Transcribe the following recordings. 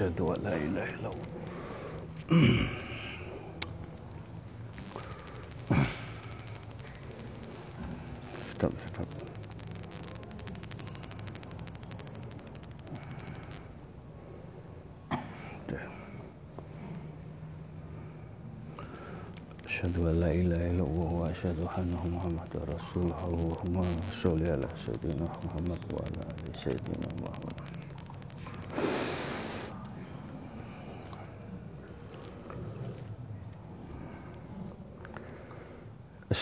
أشهد أن لا إله إلا الله. أشهد أن لا إله إلا الله وأشهد أن محمد رسول الله اللهم صل على سيدنا محمد وعلى آل سيدنا محمد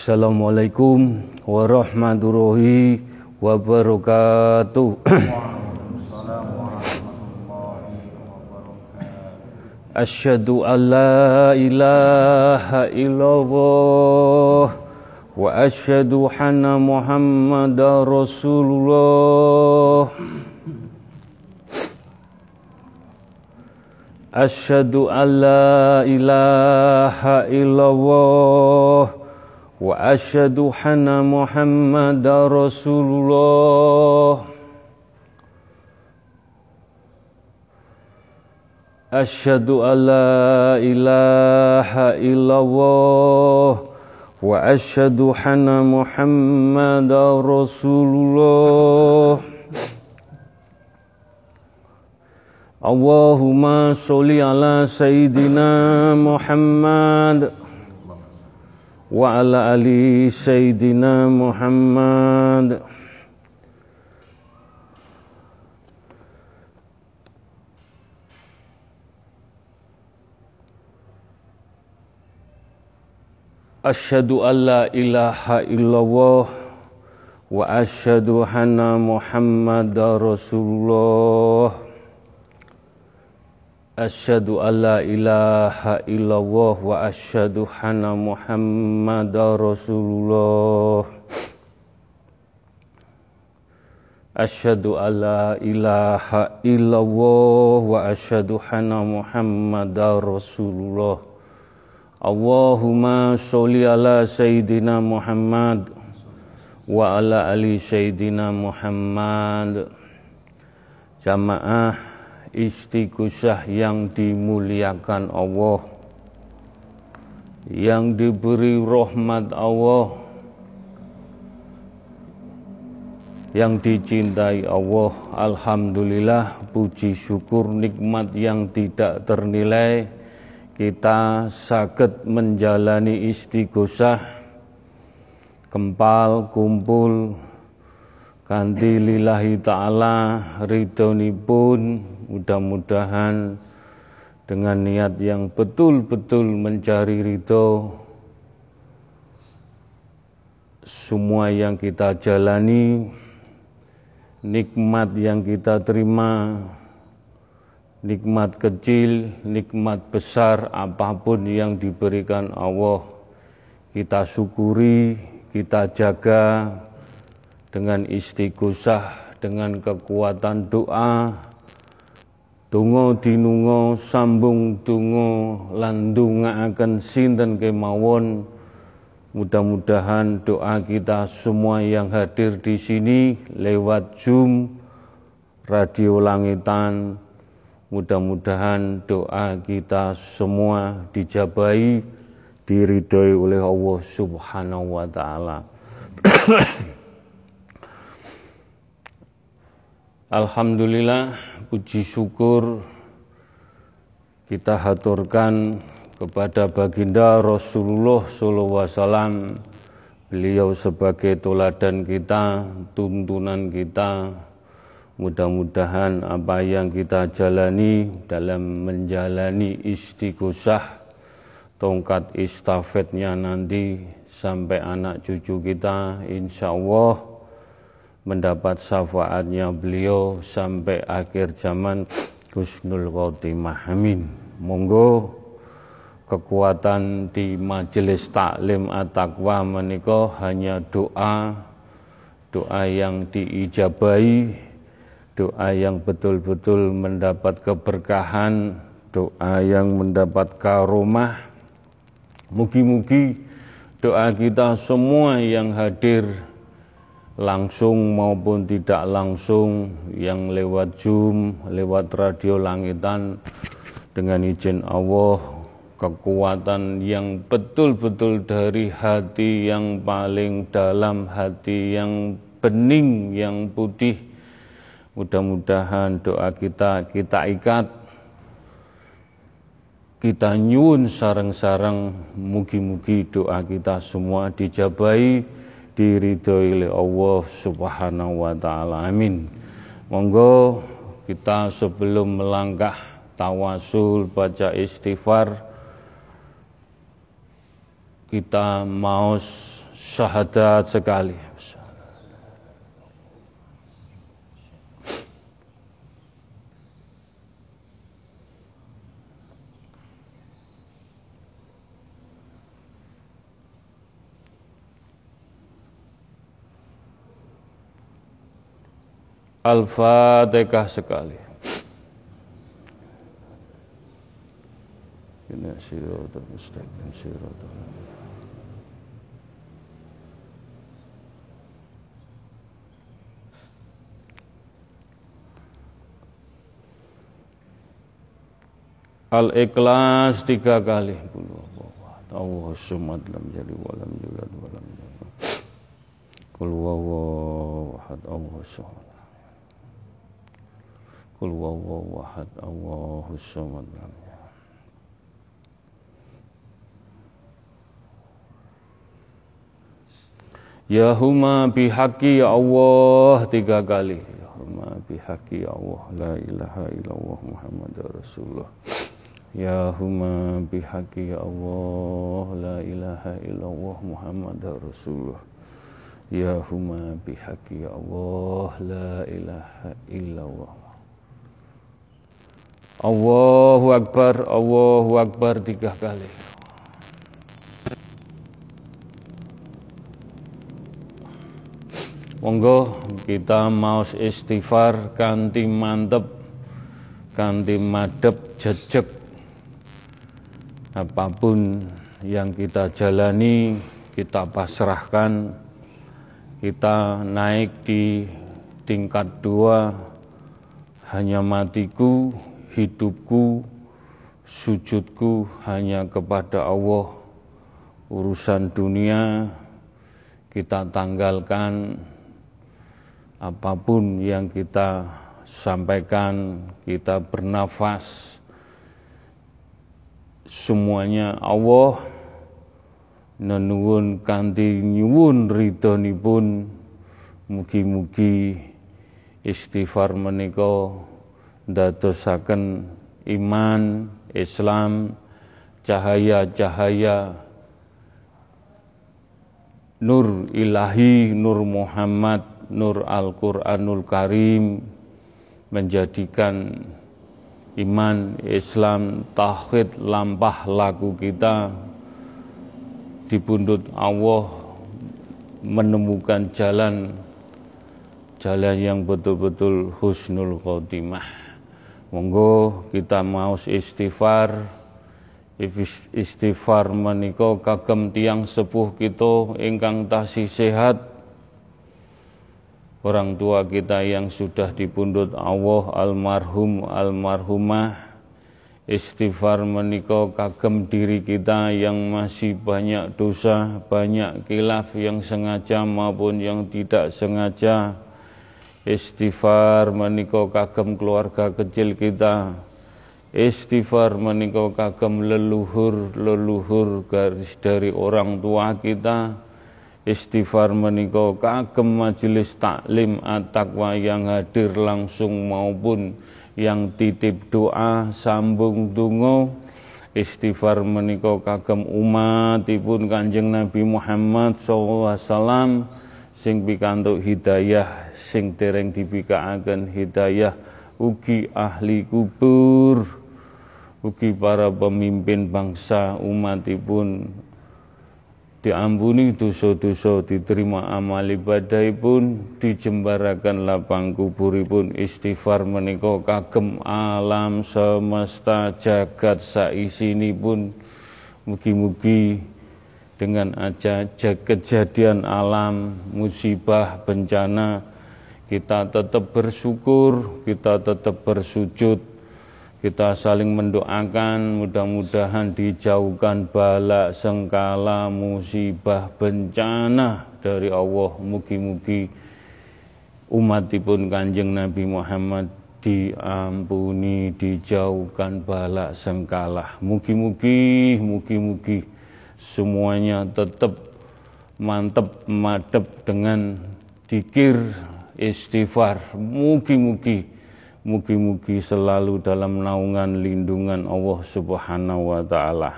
Assalamualaikum warahmatullahi wabarakatuh. Asyhadu an la ilaha illallah wa asyhadu anna Muhammadar Rasulullah. Asyhadu an la ilaha illallah wa asyhadu anna Muhammadar Rasulullah. Asyhadu an la ilaha illallah wa asyhadu anna Muhammadar Rasulullah. Allahumma sholli ala sayyidina Muhammad wa ala ali sayyidina Muhammad. Asyhadu an la ilaha illallah wa asyhadu anna Muhammadar Rasulullah. Asyhadu an la ilaha illallah wa asyhadu anna Muhammadar Rasulullah. Asyhadu an la ilaha illallah wa asyhadu anna Muhammadar Rasulullah. Allahumma sholli ala sayyidina Muhammad wa ala ali sayyidina Muhammad. Jamaah istighosah yang dimuliakan Allah yang diberi rahmat Allah yang dicintai Allah. Alhamdulillah puji syukur nikmat yang tidak ternilai. Kita sakit menjalani istighosah kempal kumpul kanthi lillahi taala ridhonipun mudah-mudahan dengan niat yang betul-betul mencari ridho semua yang kita jalani nikmat yang kita terima nikmat kecil, nikmat besar, apa pun yang diberikan Allah, kita syukuri, kita jaga dengan istighosah, dengan kekuatan doa, Tungo dinungo sambung tungo landunga akan sinten kemawon mudah-mudahan doa kita semua yang hadir di sini lewat Zoom Radio Langitan Mudah-mudahan doa kita semua dijabai, diridhoi oleh Allah Subhanahu wa taala. Alhamdulillah, puji syukur kita haturkan kepada baginda Rasulullah SAW. Beliau sebagai toladan kita, tuntunan kita, Mudah-mudahan apa yang kita jalani dalam menjalani istighosah tongkat istafetnya nanti sampai anak cucu kita insya Allah mendapat syafaatnya beliau sampai akhir zaman Husnul Khotimah. Amin. Monggo. Kekuatan di majelis taklim at-taqwa menikah hanya doa doa yang diijabai doa yang betul-betul mendapat keberkahan, doa yang mendapat karomah. Mugi-mugi doa kita semua yang hadir langsung maupun tidak langsung yang lewat Zoom, lewat radio langitan dengan izin Allah kekuatan yang betul-betul dari hati yang paling dalam, hati yang bening, yang putih. Mudah-mudahan doa kita kita ikat kita nyun sarang-sarang mugi-mugi doa kita semua dijabai diridhoi oleh Allah Subhanahu wa taala. Amin. Monggo kita sebelum melangkah tawasul baca istighfar kita mau syahadat sekali. Al-Fatihah sekali. Ini mustaqim Al-Ikhlas tiga kali. Allah sumat lam jadi walam yulad walam yulad. Kul wawaw ahad Allah sumat. Kul wawaw ahad Allahu samad Ya huma bihaqi ya Allah tiga kali. Ya huma bihaqi ya Allah la ilaha illallah Muhammad Rasulullah. Ya huma bihaqi ya Allah la ilaha illallah Muhammad Rasulullah. Ya huma bihaqi ya Allah la ilaha illallah Allahu Akbar, Allahu Akbar tiga kali. Monggo kita mau istighfar kanti mantep, kanti madep jejek. Apa pun yang kita jalani, kita pasrahkan, kita naik di tingkat dua, hanya matiku, hidupku, sujudku hanya kepada Allah. Urusan dunia kita tanggalkan, apa pun yang kita sampaikan, kita bernafas, semuanya Allah. Nenuwun kanthi nyuwun ridhonipun mugi-mugi istighfar menika ndadosaken iman Islam cahaya-cahaya nur ilahi nur Muhammad nur Al-Qur'anul Karim menjadikan iman Islam tauhid lampah laku kita di pundut Allah menemukan jalan jalan yang betul-betul husnul khotimah. Monggo kita mau istighfar. Istighfar menika kagem tiang sepuh kita ingkang tasih sehat. Orang tua kita yang sudah dipundut Allah almarhum almarhumah. Istighfar menika kagem diri kita yang masih banyak dosa banyak kilaf yang sengaja maupun yang tidak sengaja istighfar menika kagem keluarga kecil kita. Istighfar menika kagem leluhur leluhur garis dari orang tua kita. Istighfar menika kagem majelis taklim at-taqwa yang hadir langsung maupun yang titip doa sambung dungo istighfar menika kagem umatipun Kanjeng Nabi Muhammad sallallahu alaihi wasallam sing pikantuk hidayah sing dereng dibikaaken hidayah ugi ahli kubur. Ugi para pemimpin bangsa umatipun. Diampuni dosa-dosa diterima amal ibadahipun dijembarakan lapang kuburipun. Istighfar menika kagem alam semesta jagat saisinipun. Mugi-mugi dengan aja kejadian alam, musibah, bencana, kita tetap bersyukur, kita tetap bersujud, kita saling mendoakan mudah-mudahan dijauhkan bala, sengkala, musibah, bencana dari Allah. Mugi-mugi umatipun kanjeng Nabi Muhammad diampuni, dijauhkan bala, sengkala. Mugi-mugi, mugi-mugi semuanya tetap mantep, madep dengan dikir, istighfar. Mugi-mugi Mugi-mugi selalu dalam naungan lindungan Allah Subhanahu wa taala.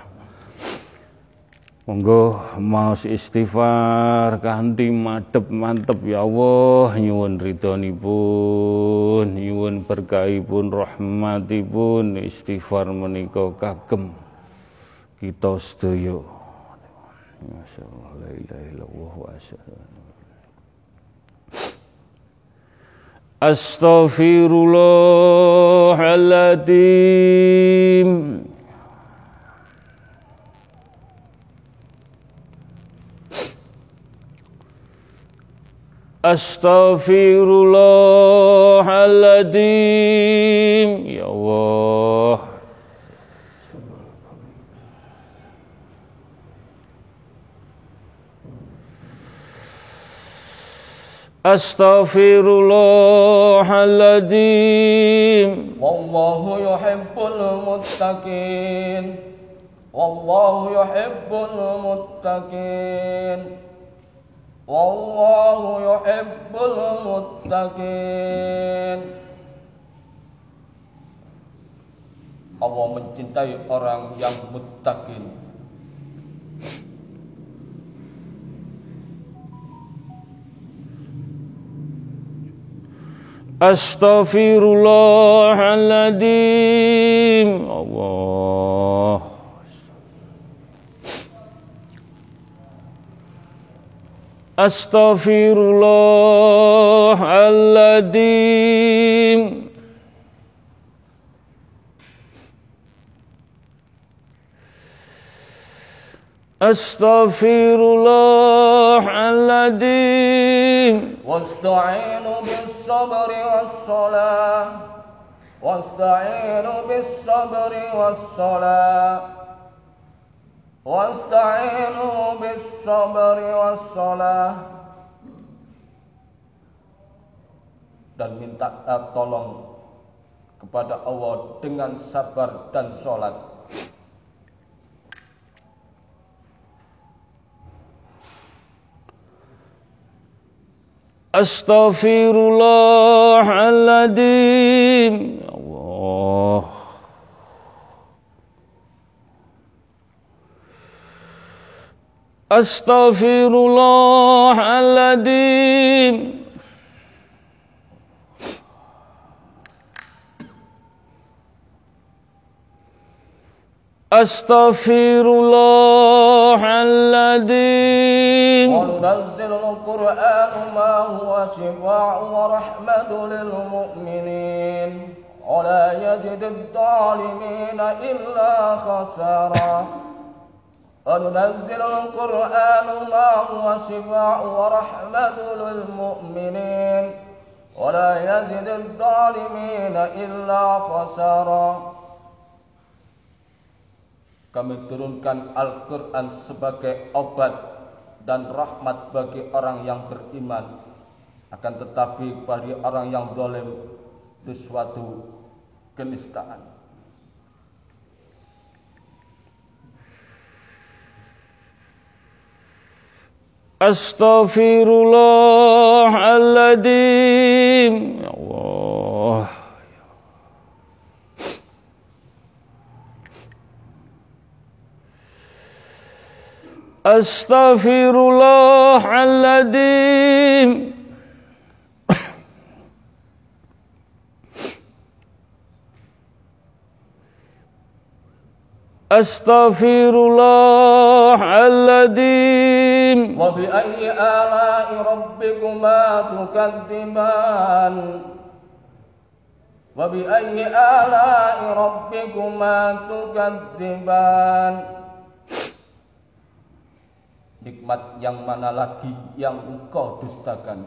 Monggo mau istighfar kanthi madep mantep ya Allah nyuwun ridhonipun nyuwun berkahipun rahmatipun istighfar menika kagem kita sedaya. Masyaallah la ilaha illallah wa Astaghfirullahaladzim Astaghfirullahaladzim Ya Allah Astaghfirullahaladzim. Wallahu yuhibbul muttaqin. Wallahu yuhibbul muttaqin. Wallahu yuhibbul muttaqin. Allah mencintai orang yang muttaqin Astaghfirullahaladzim Allah Astaghfirullahaladzim Astaghfirullahaladzim واستعينوا بالصبر والصلاة واستعينوا بالصبر والصلاة واستعينوا بالصبر والصلاة dan minta tolong kepada Allah dengan sabar dan sholat. أستغفر الله العظيم. الله. أستغفر الله العظيم. أستغفر الله العظيم. القرآن ما هو شفاء ورحمة للمؤمنين ولا يجد الظالمين إلا خسارا وننزل القرآن ما هو شفاء ورحمة للمؤمنين ولا يزد الظالمين إلا خسارا Kami turunkan Al-Quran sebagai obat dan rahmat bagi orang yang beriman. Akan tetapi bagi orang yang zalim itu suatu kenistaan. Astaghfirullahaladzim Ya Allah أستغفر الله العظيم. أستغفر الله العظيم. وبأي آلاء ربكما تكذبان. وبأي آلاء ربكما تكذبان. Nikmat yang mana lagi yang engkau dustakan?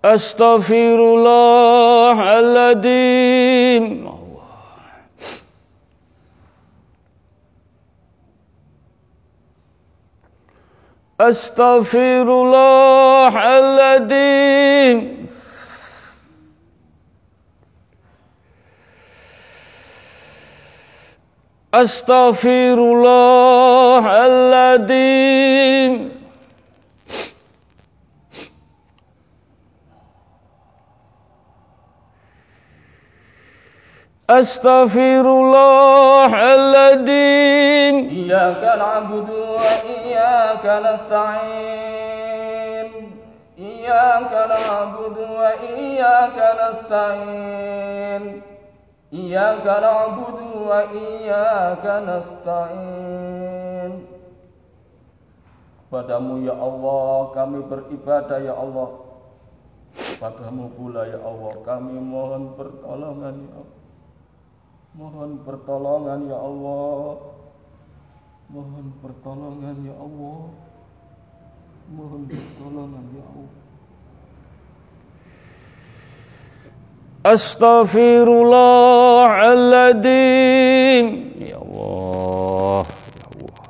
Astaghfirullahaladzim Astaghfirullahaladzim Astaghfirullahaladzim Astaghfirullahaladzim Iyaka na'budu wa iyaka nasta'in Iyaka na'budu wa iyaka nasta'in Iyaka na'budu wa iyaka nasta'in. Padamu ya Allah kami beribadah ya Allah. Padamu pula ya Allah kami mohon pertolongan ya Allah. Mohon pertolongan ya Allah. Mohon pertolongan ya Allah. Mohon pertolongan ya Allah Astaghfirullahaladzim Ya Allah Ya Allah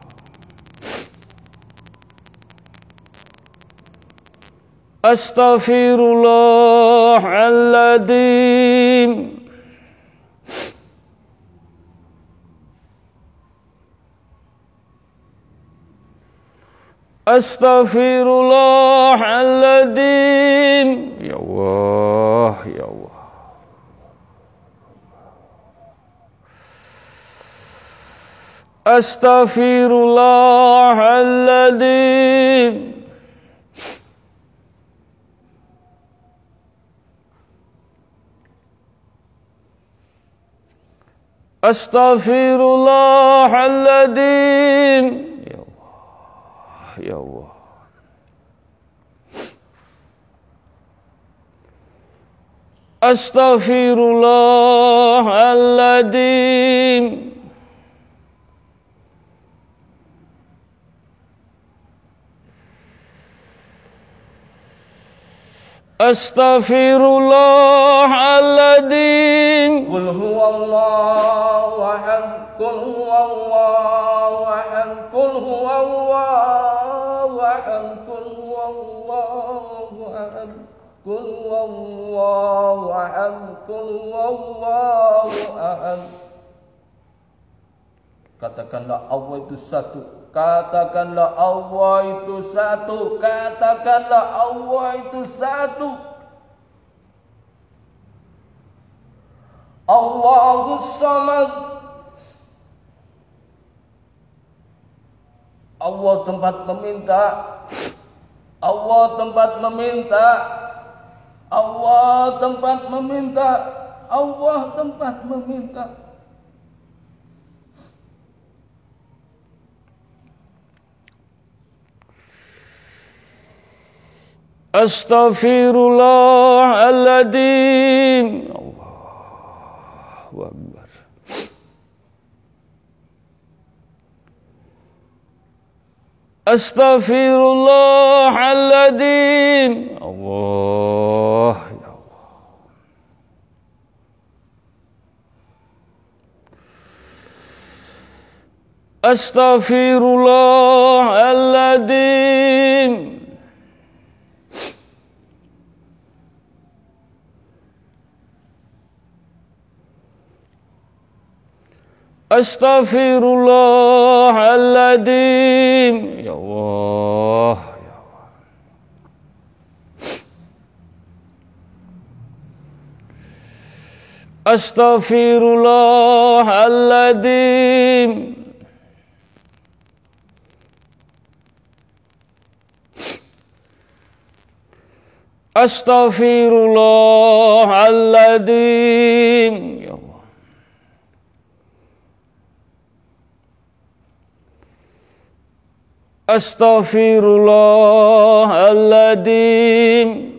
Astaghfirullahaladzim Astaghfirullahaladzim Ya Allah Ya أستغفر الله الذي أستغفر الله الذي يا الله يا الله. أستغفر الله الذي Allah Astaghfirullahaladzim Astaghfirullahaladzim Ya Allah Ya Allah Astaghfirullahaladzim Astaghfirullahaladzim Qul huwallahu ahad Qul huwallahu ahad Qul huwallahu ahad Qul huwallahu ahad Qul huwallahu ahad Qul huwallahu ahad Katakanlah Allah itu satu Katakanlah Allah itu satu. Katakanlah Allah itu satu. Allahus samad. Allah tempat meminta. Allah tempat meminta. Allah tempat meminta. Allah tempat meminta. Astaghfirullahaladzim Allahu Akbar Astaghfirullahaladzim Allah ya Allah Astaghfirullahaladzim Astaghfirullahaladzim Ya Allah Ya Allah Astaghfirullahaladzim Astaghfirullahaladzim Astaghfirullahaladzim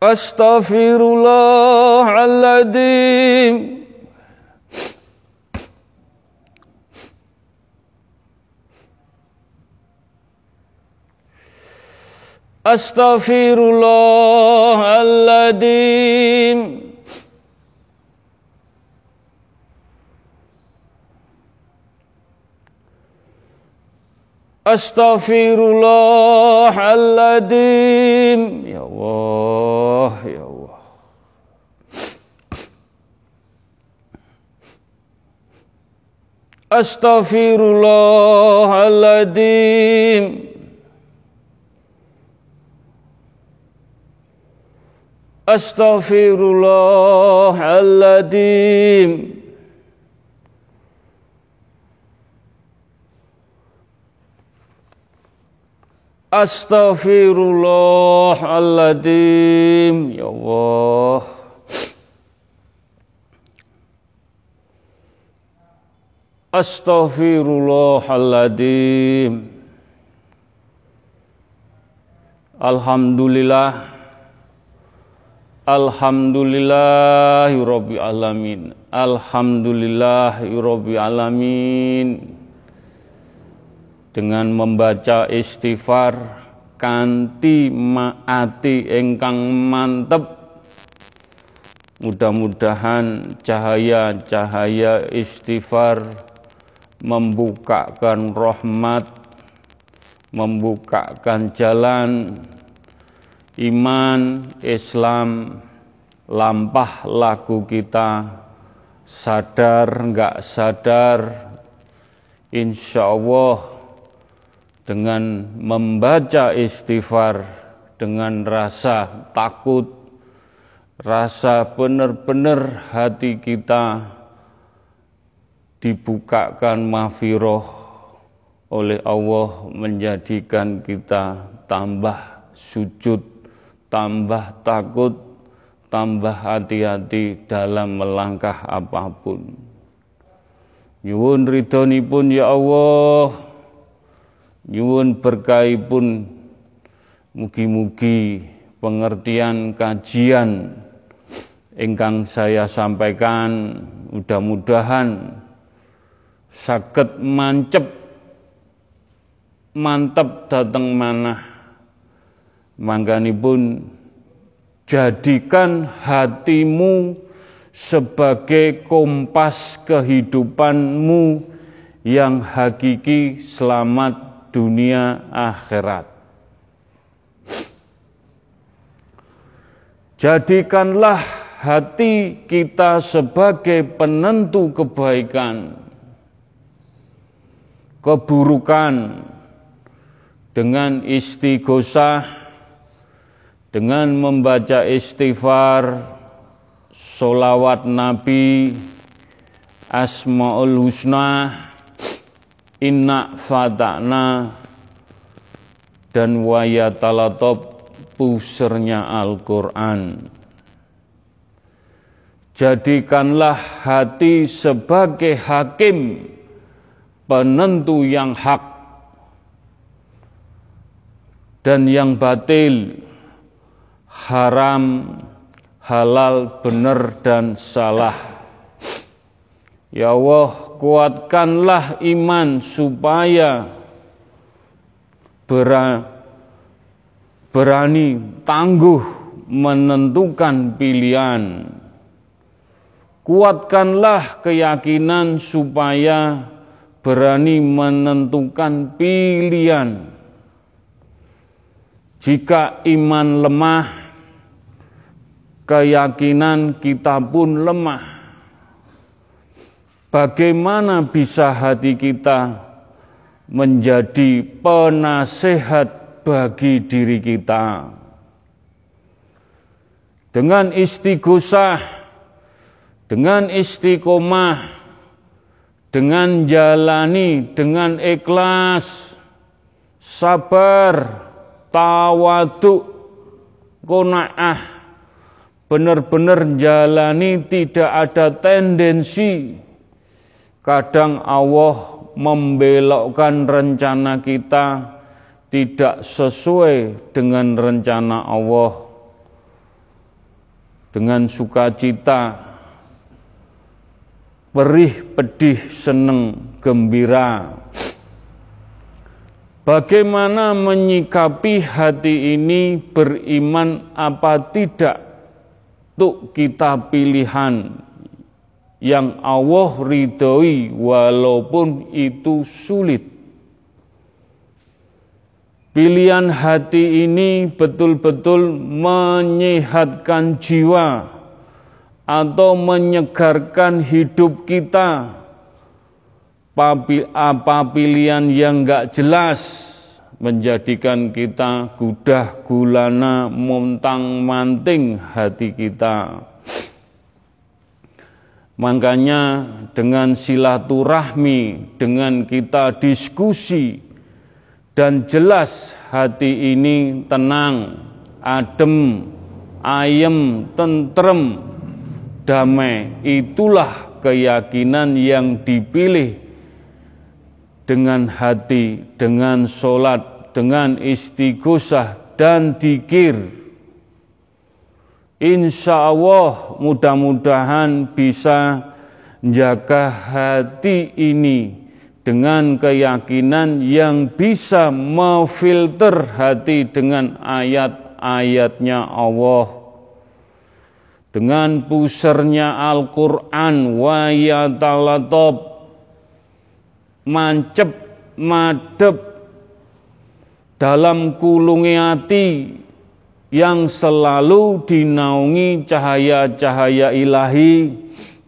Astaghfirullahaladzim Astaghfirullahaladzim Astaghfirullahaladzim Astaghfirullahaladzim Ya Allah Ya Allah Astaghfirullahaladzim Astaghfirullahaladzim Astaghfirullahaladzim. Ya Allah. Astaghfirullahaladzim. Alhamdulillah. Alhamdulillahi alamin. Alhamdulillahi alamin dengan membaca istighfar kanti maati engkang mantep. Mudah-mudahan cahaya-cahaya istighfar membukakan rahmat membukakan jalan iman Islam lampah laku kita. Sadar enggak sadar insya Allah dengan membaca istighfar dengan rasa takut, rasa benar-benar hati kita dibukakan mafiroh oleh Allah menjadikan kita tambah sujud, tambah takut, tambah hati-hati dalam melangkah apa pun. Nyuwun ridhonipun ya Allah, nyuwun pun mugi-mugi pengertian kajian ingkang saya sampaikan mudah-mudahan sakit mancep mantep datang mana pun jadikan hatimu sebagai kompas kehidupanmu yang hakiki selamat dunia akhirat. Jadikanlah hati kita sebagai penentu kebaikan, keburukan dengan istighosah, dengan membaca istighfar, solawat Nabi, Asmaul Husna, Inna fata'na dan wayatalatop pusernya Al-Quran. Jadikanlah hati sebagai hakim penentu yang hak dan yang batil, haram, halal, benar, dan salah. Ya Allah, kuatkanlah iman supaya berani tangguh menentukan pilihan. Kuatkanlah keyakinan supaya berani menentukan pilihan. Jika iman lemah, keyakinan kita pun lemah Bagaimana bisa hati kita menjadi penasehat bagi diri kita? Dengan istighosah, dengan istiqomah, dengan jalani, dengan ikhlas, sabar, tawaduk, kona'ah, benar-benar jalani tidak ada tendensi Kadang Allah membelokkan rencana kita tidak sesuai dengan rencana Allah. dengan sukacita, perih, pedih, seneng, gembira. Bagaimana menyikapi hati ini beriman apa tidak? Untuk kita pilihan yang Allah ridhoi walaupun itu sulit. Pilihan hati ini betul-betul menyehatkan jiwa atau menyegarkan hidup kita. Apa pilihan yang gak jelas menjadikan kita gudah gulana montang manting hati kita. Makanya dengan silaturahmi, dengan kita diskusi, dan jelas hati ini tenang, adem, ayem, tentrem, damai. Itulah keyakinan yang dipilih dengan hati, dengan sholat, dengan istighosah dan dikir Insya Allah mudah-mudahan bisa jaga hati ini dengan keyakinan yang bisa memfilter hati dengan ayat-ayatnya Allah. Dengan pusernya Al-Quran wa yatalatop mancep madep dalam kulungi hati yang selalu dinaungi cahaya-cahaya ilahi,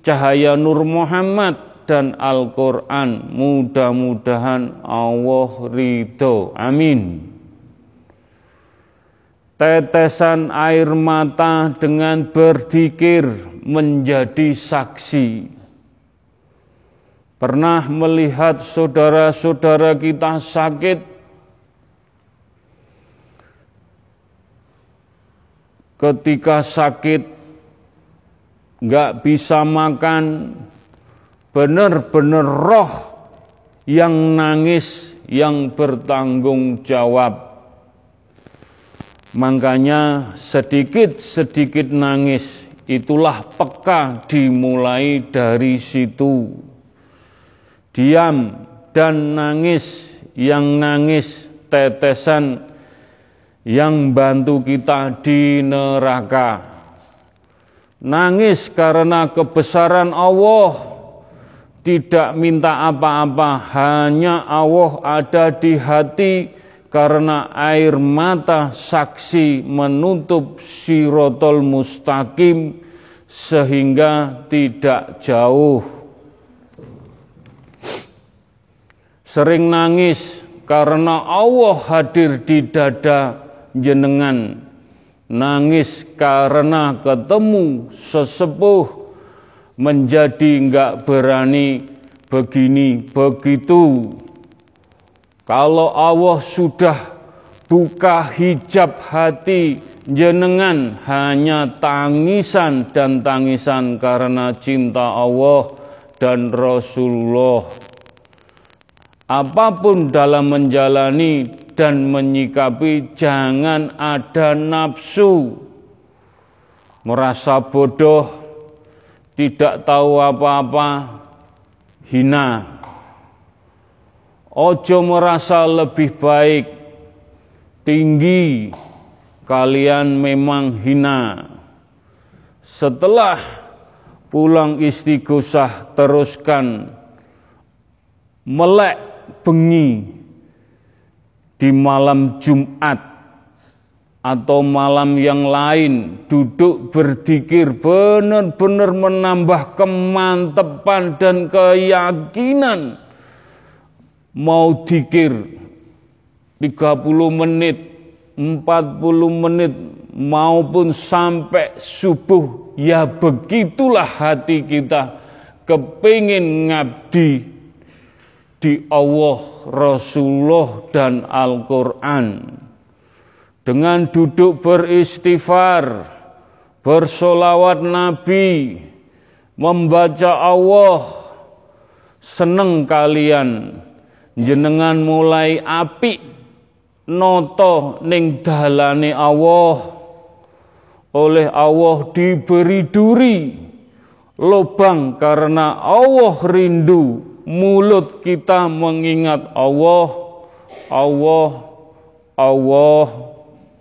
cahaya Nur Muhammad dan Al-Quran. Mudah-mudahan Allah ridho. Amin. Tetesan air mata dengan berzikir menjadi saksi. Pernah melihat saudara-saudara kita sakit ketika sakit nggak bisa makan, benar-benar roh yang nangis, yang bertanggung jawab. Makanya sedikit-sedikit nangis, itulah peka dimulai dari situ. Diam dan nangis, yang nangis tetesan yang bantu kita di neraka. Nangis karena kebesaran Allah, tidak minta apa-apa, hanya Allah ada di hati karena air mata saksi menutup sirotol mustaqim sehingga tidak jauh. Sering nangis karena Allah hadir di dada jenengan nangis karena ketemu sesepuh menjadi enggak berani begini begitu. Kalau Allah sudah buka hijab hati jenengan hanya tangisan dan tangisan karena cinta Allah dan Rasulullah. Apa pun dalam menjalani dan menyikapi jangan ada nafsu, merasa bodoh, tidak tahu apa-apa, hina. Ojo merasa lebih baik, tinggi, kalian memang hina. Setelah pulang istighosah teruskan melek bengi di malam Jumat atau malam yang lain duduk berzikir benar-benar menambah kemantepan dan keyakinan. Mau dikir 30 menit 40 menit maupun sampai subuh ya begitulah hati kita kepingin ngabdi di Allah Rasulullah dan Al-Quran. Dengan duduk beristighfar, bersolawat Nabi, membaca Allah, seneng kalian. Jenengan mulai api noto ning dalane Allah. Oleh Allah diberi duri lubang karena Allah rindu mulut kita mengingat Allah. Allah Allah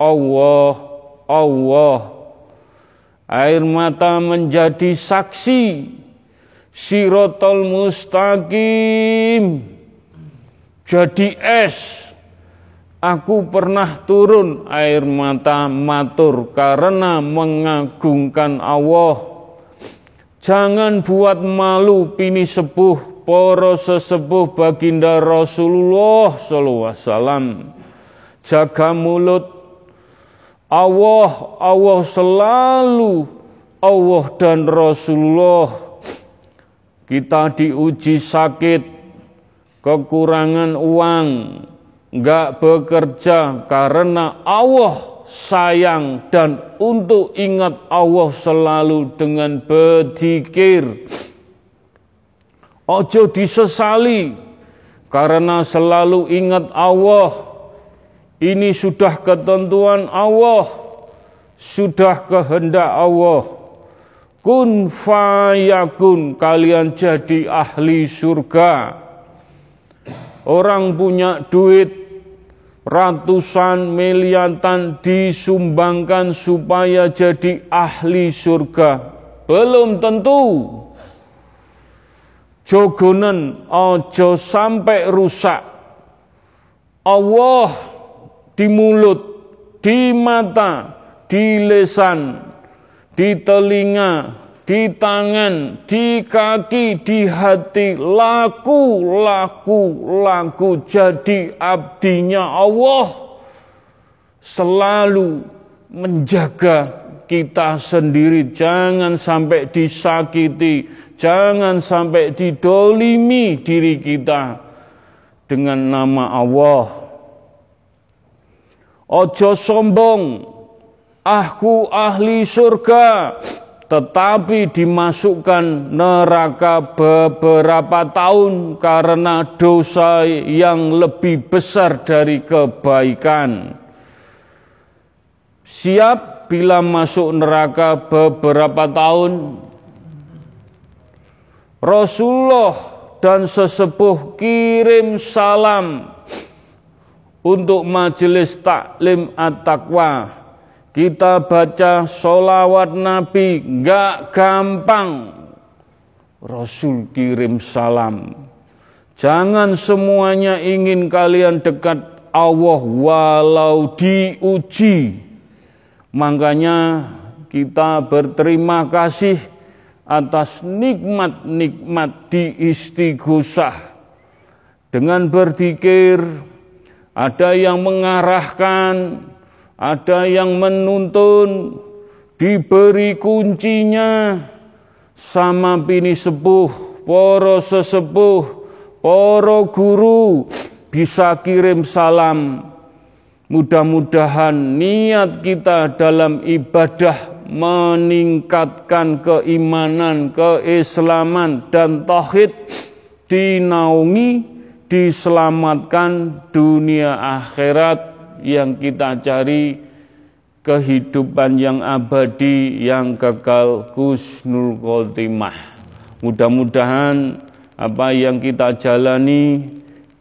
Allah Allah. Air mata menjadi saksi. Sirotol mustaqim. Jadi es. Aku pernah turun air mata matur karena mengagungkan Allah. Jangan buat malu pini sepuh poro sesepuh baginda Rasulullah sallallahu alaihi wasallam. Jaga mulut Allah, Allah selalu Allah dan Rasulullah. Kita diuji sakit, kekurangan uang, nggak bekerja karena Allah sayang dan untuk ingat Allah selalu dengan berzikir. Ojo disesali karena selalu ingat Allah. Ini sudah ketentuan Allah, sudah kehendak Allah. Kun fayakun kalian jadi ahli surga. Orang punya duit ratusan miliatan disumbangkan supaya jadi ahli surga. Belum tentu. Jogonen ojo sampai rusak. Allah di mulut, di mata, di lesan, di telinga, di tangan, di kaki, di hati, laku, laku, laku jadi abdinya Allah. Selalu menjaga kita sendiri, jangan sampai disakiti, jangan sampai didolimi diri kita dengan nama Allah. Ojo sombong, aku ahli surga, tetapi dimasukkan neraka beberapa tahun karena dosa yang lebih besar dari kebaikan. Siap bila masuk neraka beberapa tahun. Rasulullah dan sesepuh kirim salam untuk majelis taklim at-taqwa kita baca solawat Nabi nggak gampang. Rasul kirim salam. Jangan semuanya ingin kalian dekat Allah walau diuji. Makanya kita berterima kasih atas nikmat-nikmat di istighosah. Dengan berzikir, ada yang mengarahkan, ada yang menuntun, diberi kuncinya, sama bini sepuh, poro sesepuh, poro guru, bisa kirim salam. Mudah-mudahan niat kita dalam ibadah meningkatkan keimanan, keislaman, dan tauhid dinaungi, diselamatkan dunia akhirat yang kita cari kehidupan yang abadi yang kekal kusnul khotimah. Mudah-mudahan apa yang kita jalani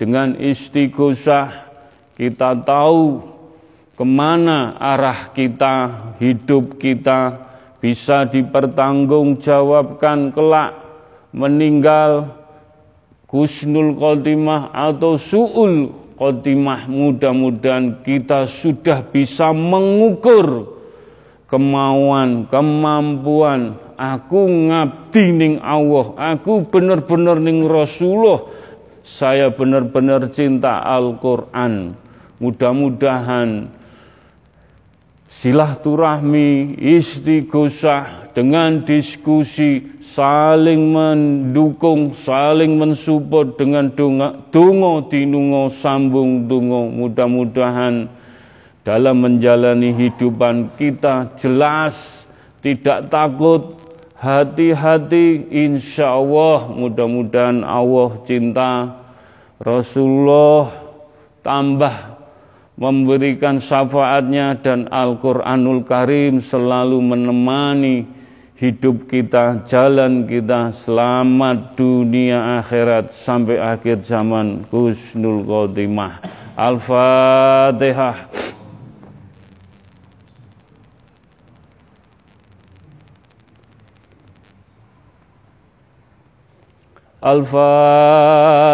dengan istighosah kita tahu ke mana arah kita, hidup kita bisa dipertanggungjawabkan kelak meninggal kusnul khotimah atau su'ul khotimah? Mudah-mudahan kita sudah bisa mengukur kemauan, kemampuan. Aku ngabdi ning Allah, aku benar-benar ning Rasulullah, saya benar-benar cinta Al-Qur'an. Mudah-mudahan silaturahmi, istighosah dengan diskusi saling mendukung, saling mensupport dengan dungo, dungo dinungo sambung dungo. Mudah-mudahan dalam menjalani hidupan kita jelas tidak takut hati-hati insya Allah mudah-mudahan Allah cinta Rasulullah tambah memberikan syafaatnya dan Al-Quranul Karim selalu menemani hidup kita, jalan kita selamat dunia akhirat sampai akhir zaman Husnul Khotimah. Al-Fatihah. Al-Fatihah.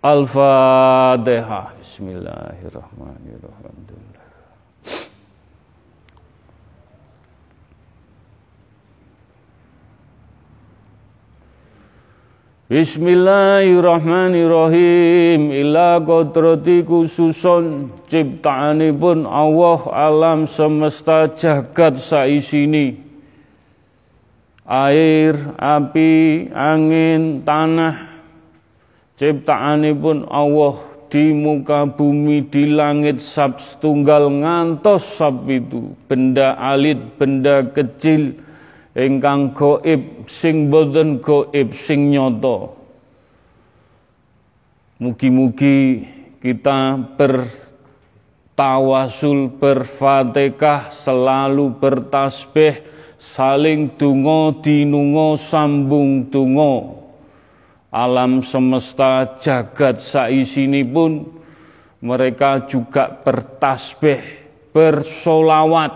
Al-Fatihah. Bismillahirrahmanirrahim. Bismillahirrahmanirrahim Ila kodrati khususun Ciptaanipun Allah alam semesta jagat saisini Air, api, angin, tanah ciptaanipun Allah di muka bumi di langit sab setunggal ngantos sab itu. Benda alit benda kecil ingkang goib sing boten goib sing nyoto mugi-mugi kita bertawasul berfatihah selalu bertasbih saling dungo dinungo sambung dungo alam semesta jagat saisini pun mereka juga bertasbih, bersolawat,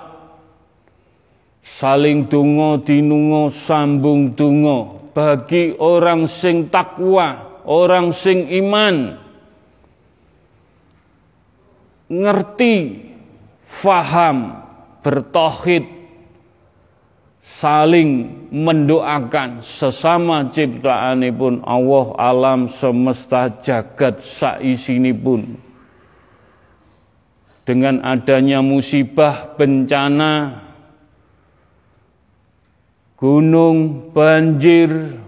saling dungo dinungo sambung dungo bagi orang sing takwa, orang sing iman, ngerti, faham, bertohid, saling mendoakan sesama ciptaanipun Allah alam semesta jagat pun dengan adanya musibah bencana gunung banjir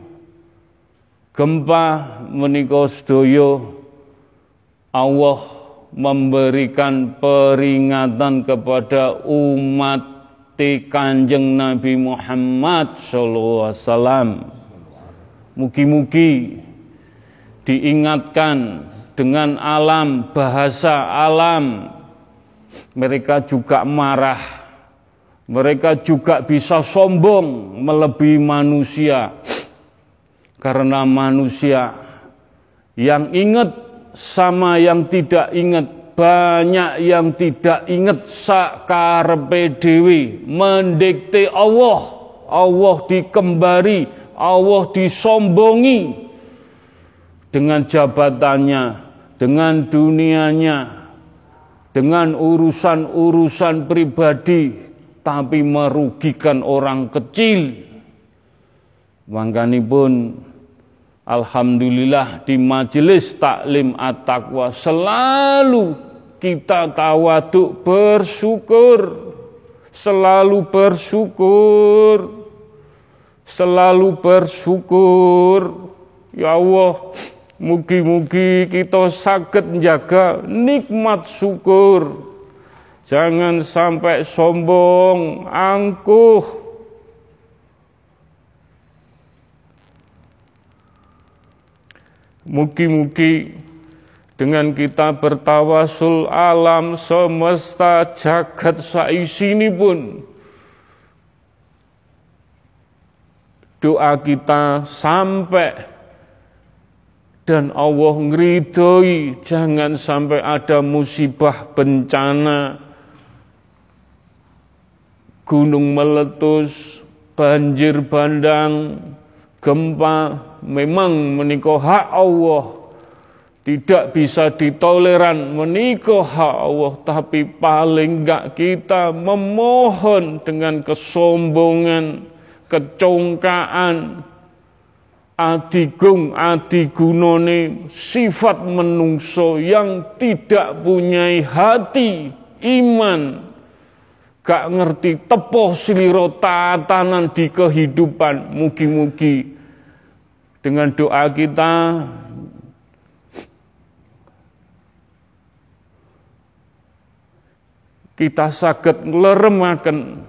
gempa menika Allah memberikan peringatan kepada umat ummati Kanjeng Nabi Muhammad sallallahu alaihi wasallam. Mugi-mugi diingatkan dengan alam, bahasa alam. Mereka juga marah. Mereka juga bisa sombong melebihi manusia. Karena manusia yang ingat sama yang tidak ingat banyak yang tidak ingat sakarepe dewi. Mendikte Allah. Allah dikembari. Allah disombongi. Dengan jabatannya dengan dunianya dengan urusan-urusan pribadi tapi merugikan orang kecil. Pun Alhamdulillah di majelis taklim at-taqwa selalu kita tawaduk bersyukur, selalu bersyukur, selalu bersyukur. Ya Allah, mugi-mugi kita sakit menjaga nikmat syukur. Jangan sampai sombong, angkuh, Mugi-mugi dengan kita bertawasul alam semesta jagat saisini pun doa kita sampai dan Allah ngeridoi jangan sampai ada musibah bencana. Gunung meletus banjir bandang gempa memang menikah hak Allah tidak bisa ditoleran menikah Allah. Tapi paling enggak kita memohon dengan kesombongan kecongkaan adigung adigunone sifat menungso yang tidak punya hati iman. Gak ngerti tepoh seliro tatanan di kehidupan. Mugi-mugi dengan doa kita kita sakit ngeleremaken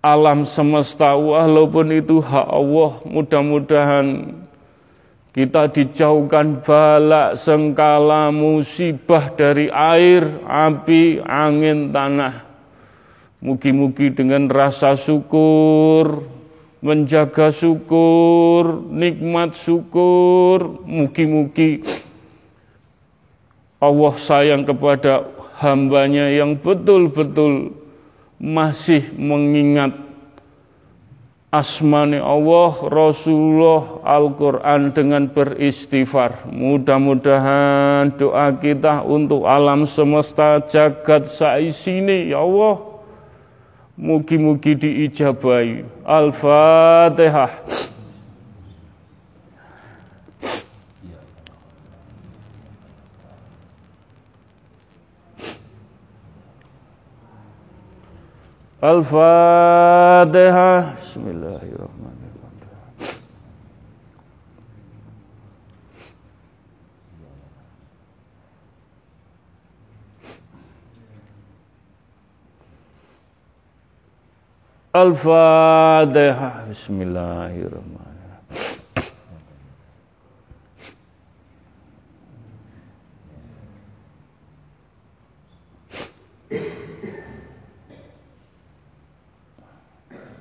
alam semesta walaupun itu hak Allah mudah-mudahan kita dijauhkan balak sengkala musibah dari air, api, angin, tanah. Mugi-mugi dengan rasa syukur, menjaga syukur, nikmat syukur, mugi-mugi Allah sayang kepada hambanya yang betul-betul masih mengingat asmani Allah, Rasulullah, Al-Quran dengan beristighfar. Mudah-mudahan doa kita untuk alam semesta jagat saisini, ya Allah. Mugi-mugi diijabai. Al-Fatihah. الفاتحة. بسم الله الرحمن الرحيم. الفاتحة. بسم الله الرحمن الرحيم.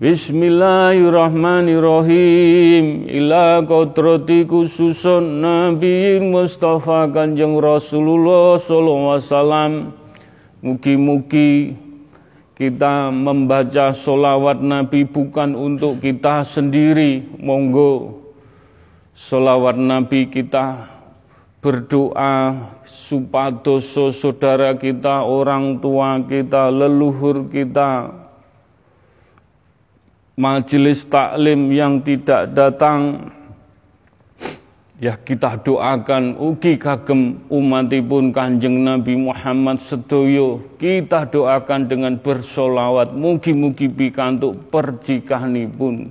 Bismillahirrahmanirrahim. Ila kodrati khususun Nabi Mustafa Kanjeng Rasulullah Sallallahu Wasallam. Mugi-mugi kita membaca solawat Nabi bukan untuk kita sendiri. Monggo solawat Nabi kita berdoa supados saudara kita, orang tua kita, leluhur kita, majelis taklim yang tidak datang ya kita doakan ugi kagem umatipun kanjeng Nabi Muhammad sedoyo. Kita doakan dengan bersolawat mugi-mugi pikantuk pun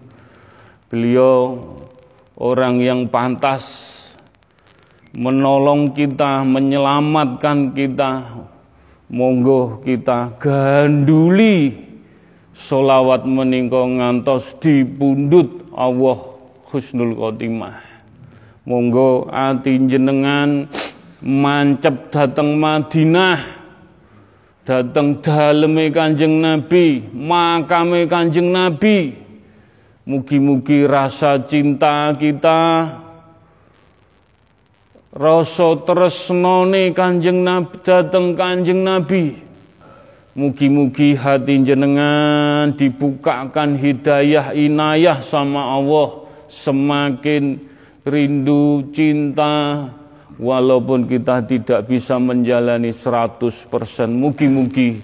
beliau orang yang pantas menolong kita menyelamatkan kita. Monggo kita ganduli solawat meningko ngantos dipundut Allah husnul khotimah. Monggo ati jenengan mancep dateng Madinah dateng daleme Kanjeng Nabi makame Kanjeng Nabi. Mugi-mugi rasa cinta kita rasa tresnane Kanjeng Nabi dateng Kanjeng Nabi Mugi-mugi hati jenengan dibukakan hidayah inayah sama Allah. Semakin rindu cinta walaupun kita tidak bisa menjalani 100% mugi-mugi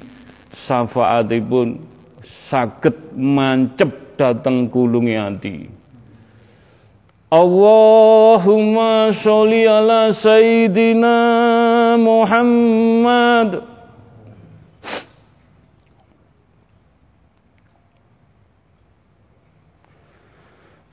syafaatipun sakit mancep datang kulungi hati. Allahumma sholli ala sayyidina Muhammad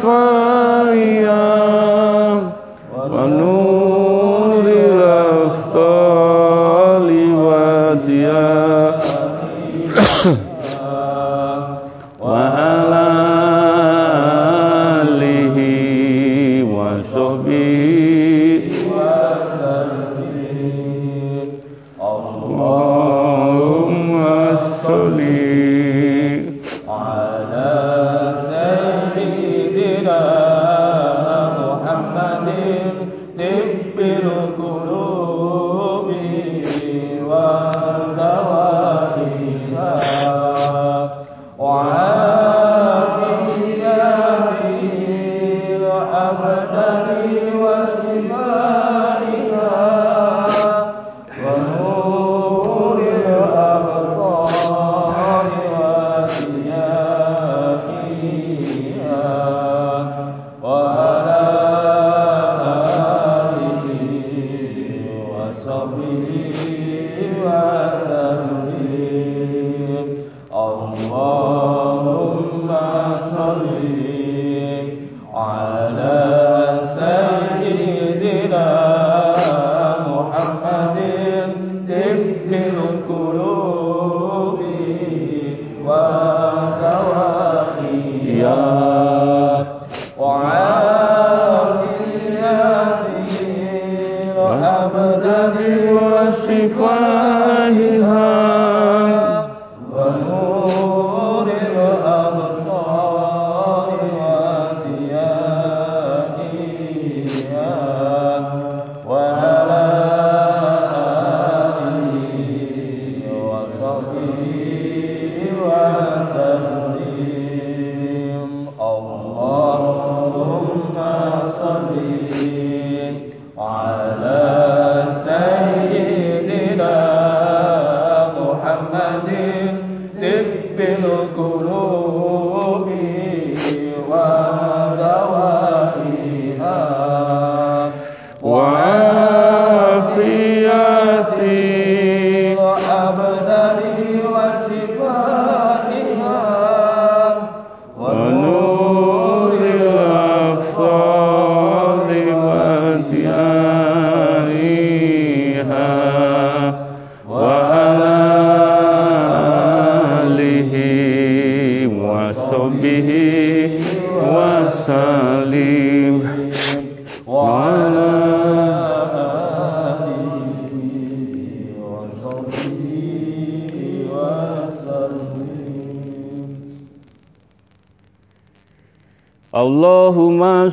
for الأبدان والشفاء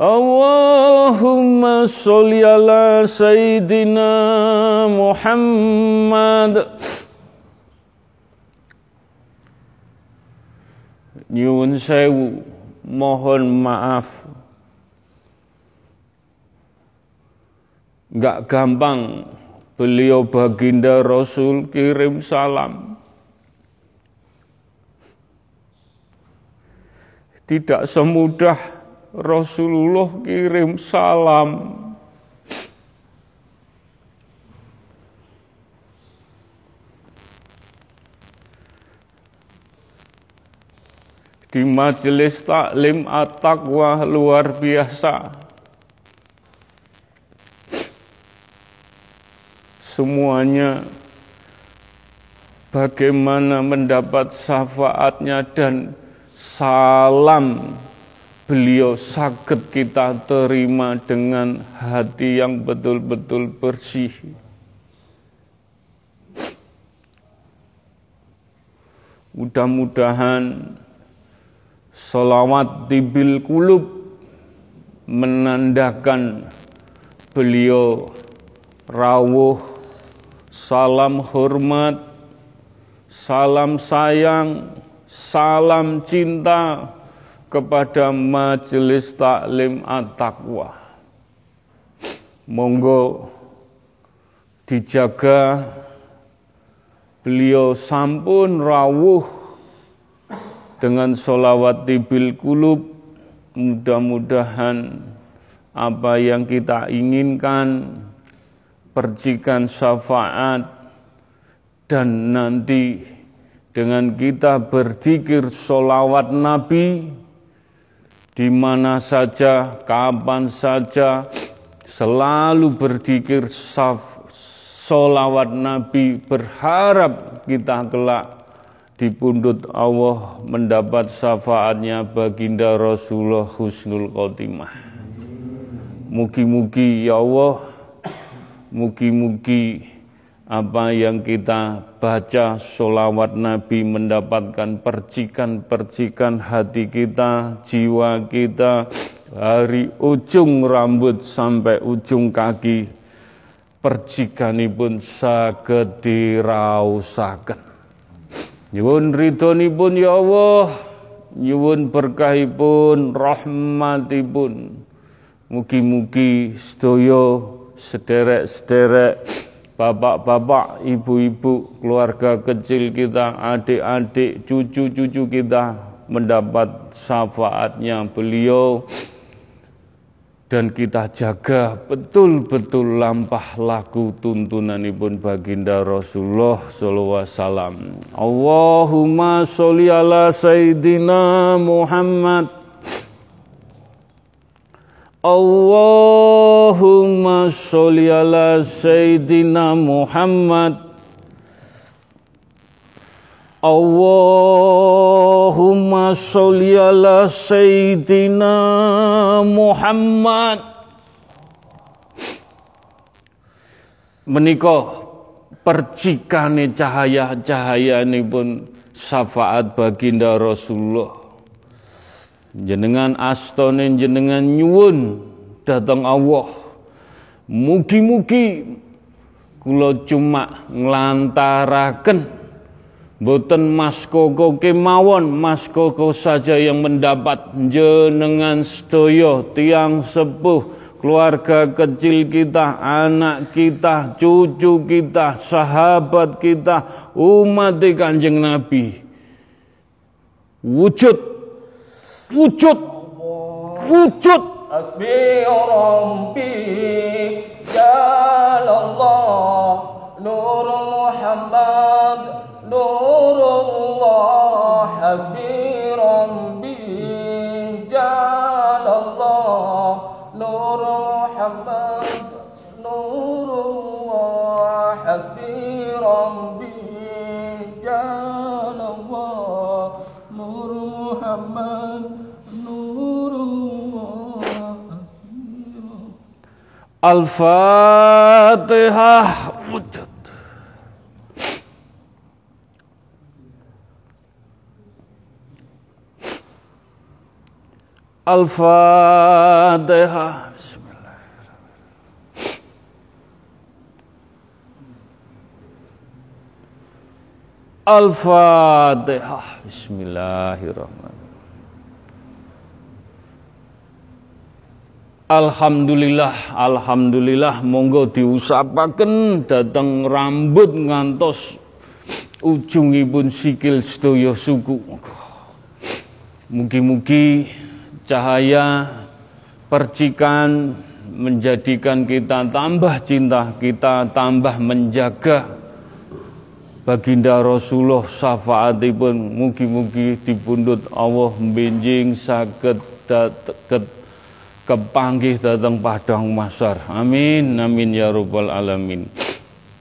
Allahumma sholli ala Sayyidina Muhammad. Nyuwun sewu mohon maaf. Gak gampang beliau baginda Rasul kirim salam. Tidak semudah Rasulullah kirim salam. Di majelis taklim at-taqwa luar biasa. Semuanya bagaimana mendapat syafaatnya dan salam beliau sakit kita terima dengan hati yang betul-betul bersih. Mudah-mudahan solawat tibil kulub menandakan beliau rawuh, salam hormat, salam sayang, salam cinta, kepada majelis taklim at-taqwa. Monggo dijaga beliau sampun rawuh dengan solawat tibil kulub mudah-mudahan apa yang kita inginkan percikan syafaat dan nanti dengan kita berzikir solawat Nabi di mana saja, kapan saja, selalu berzikir solawat Nabi, berharap kita kelak di pundut Allah mendapat syafaatnya baginda Rasulullah Husnul Khotimah. Mugi-mugi ya Allah, mugi-mugi apa yang kita baca solawat Nabi mendapatkan percikan-percikan hati kita, jiwa kita, dari ujung rambut sampai ujung kaki, percikan pun saged dirausaken. Nyuwun pun ya Allah, nyuwun berkahipun, rahmatipun. Mugi-mugi sedaya sederek-sederek bapak-bapak, ibu-ibu, keluarga kecil kita, adik-adik, cucu-cucu kita mendapat syafaatnya beliau dan kita jaga betul-betul lampah laku tuntunan ibun baginda Rasulullah sallallahu alaihi wasallam. Allahumma sholli ala sayyidina Muhammad Allahumma sholli ala Sayyidina Muhammad. Allahumma sholli ala Sayyidina Muhammad. Menika percikane cahaya-cahaya ini pun syafaat baginda Rasulullah jenengan astone jenengan nyuwun datang Allah mugi-mugi kula cuma nglantaraken Boten Mas Koko kemawon Mas Koko saja yang mendapat jenengan sedaya tiang sepuh keluarga kecil kita, anak kita, cucu kita, sahabat kita, umat Kanjeng Nabi. Wujud wujud. Wujud. Asbi rabbi ya jalallah nur muhammad nurullah. Asbi rabbi ya jalallah nur muhammad nurullah. Asbi rabbi ya jalallah nur muhammad Al-Fatihah wujud. Al-Fatihah. Al-Fatihah. Bismillahirrahmanirrahim. Alhamdulillah, alhamdulillah monggo diusapaken dateng rambut ngantos ujungipun sikil sedaya suku. Mugi-mugi cahaya percikan menjadikan kita tambah cinta, kita tambah menjaga baginda Rasulullah syafaatipun mugi-mugi dipundhut Allah benjing datet kepanggih datang padang masar. Amin, amin ya rabbal alamin.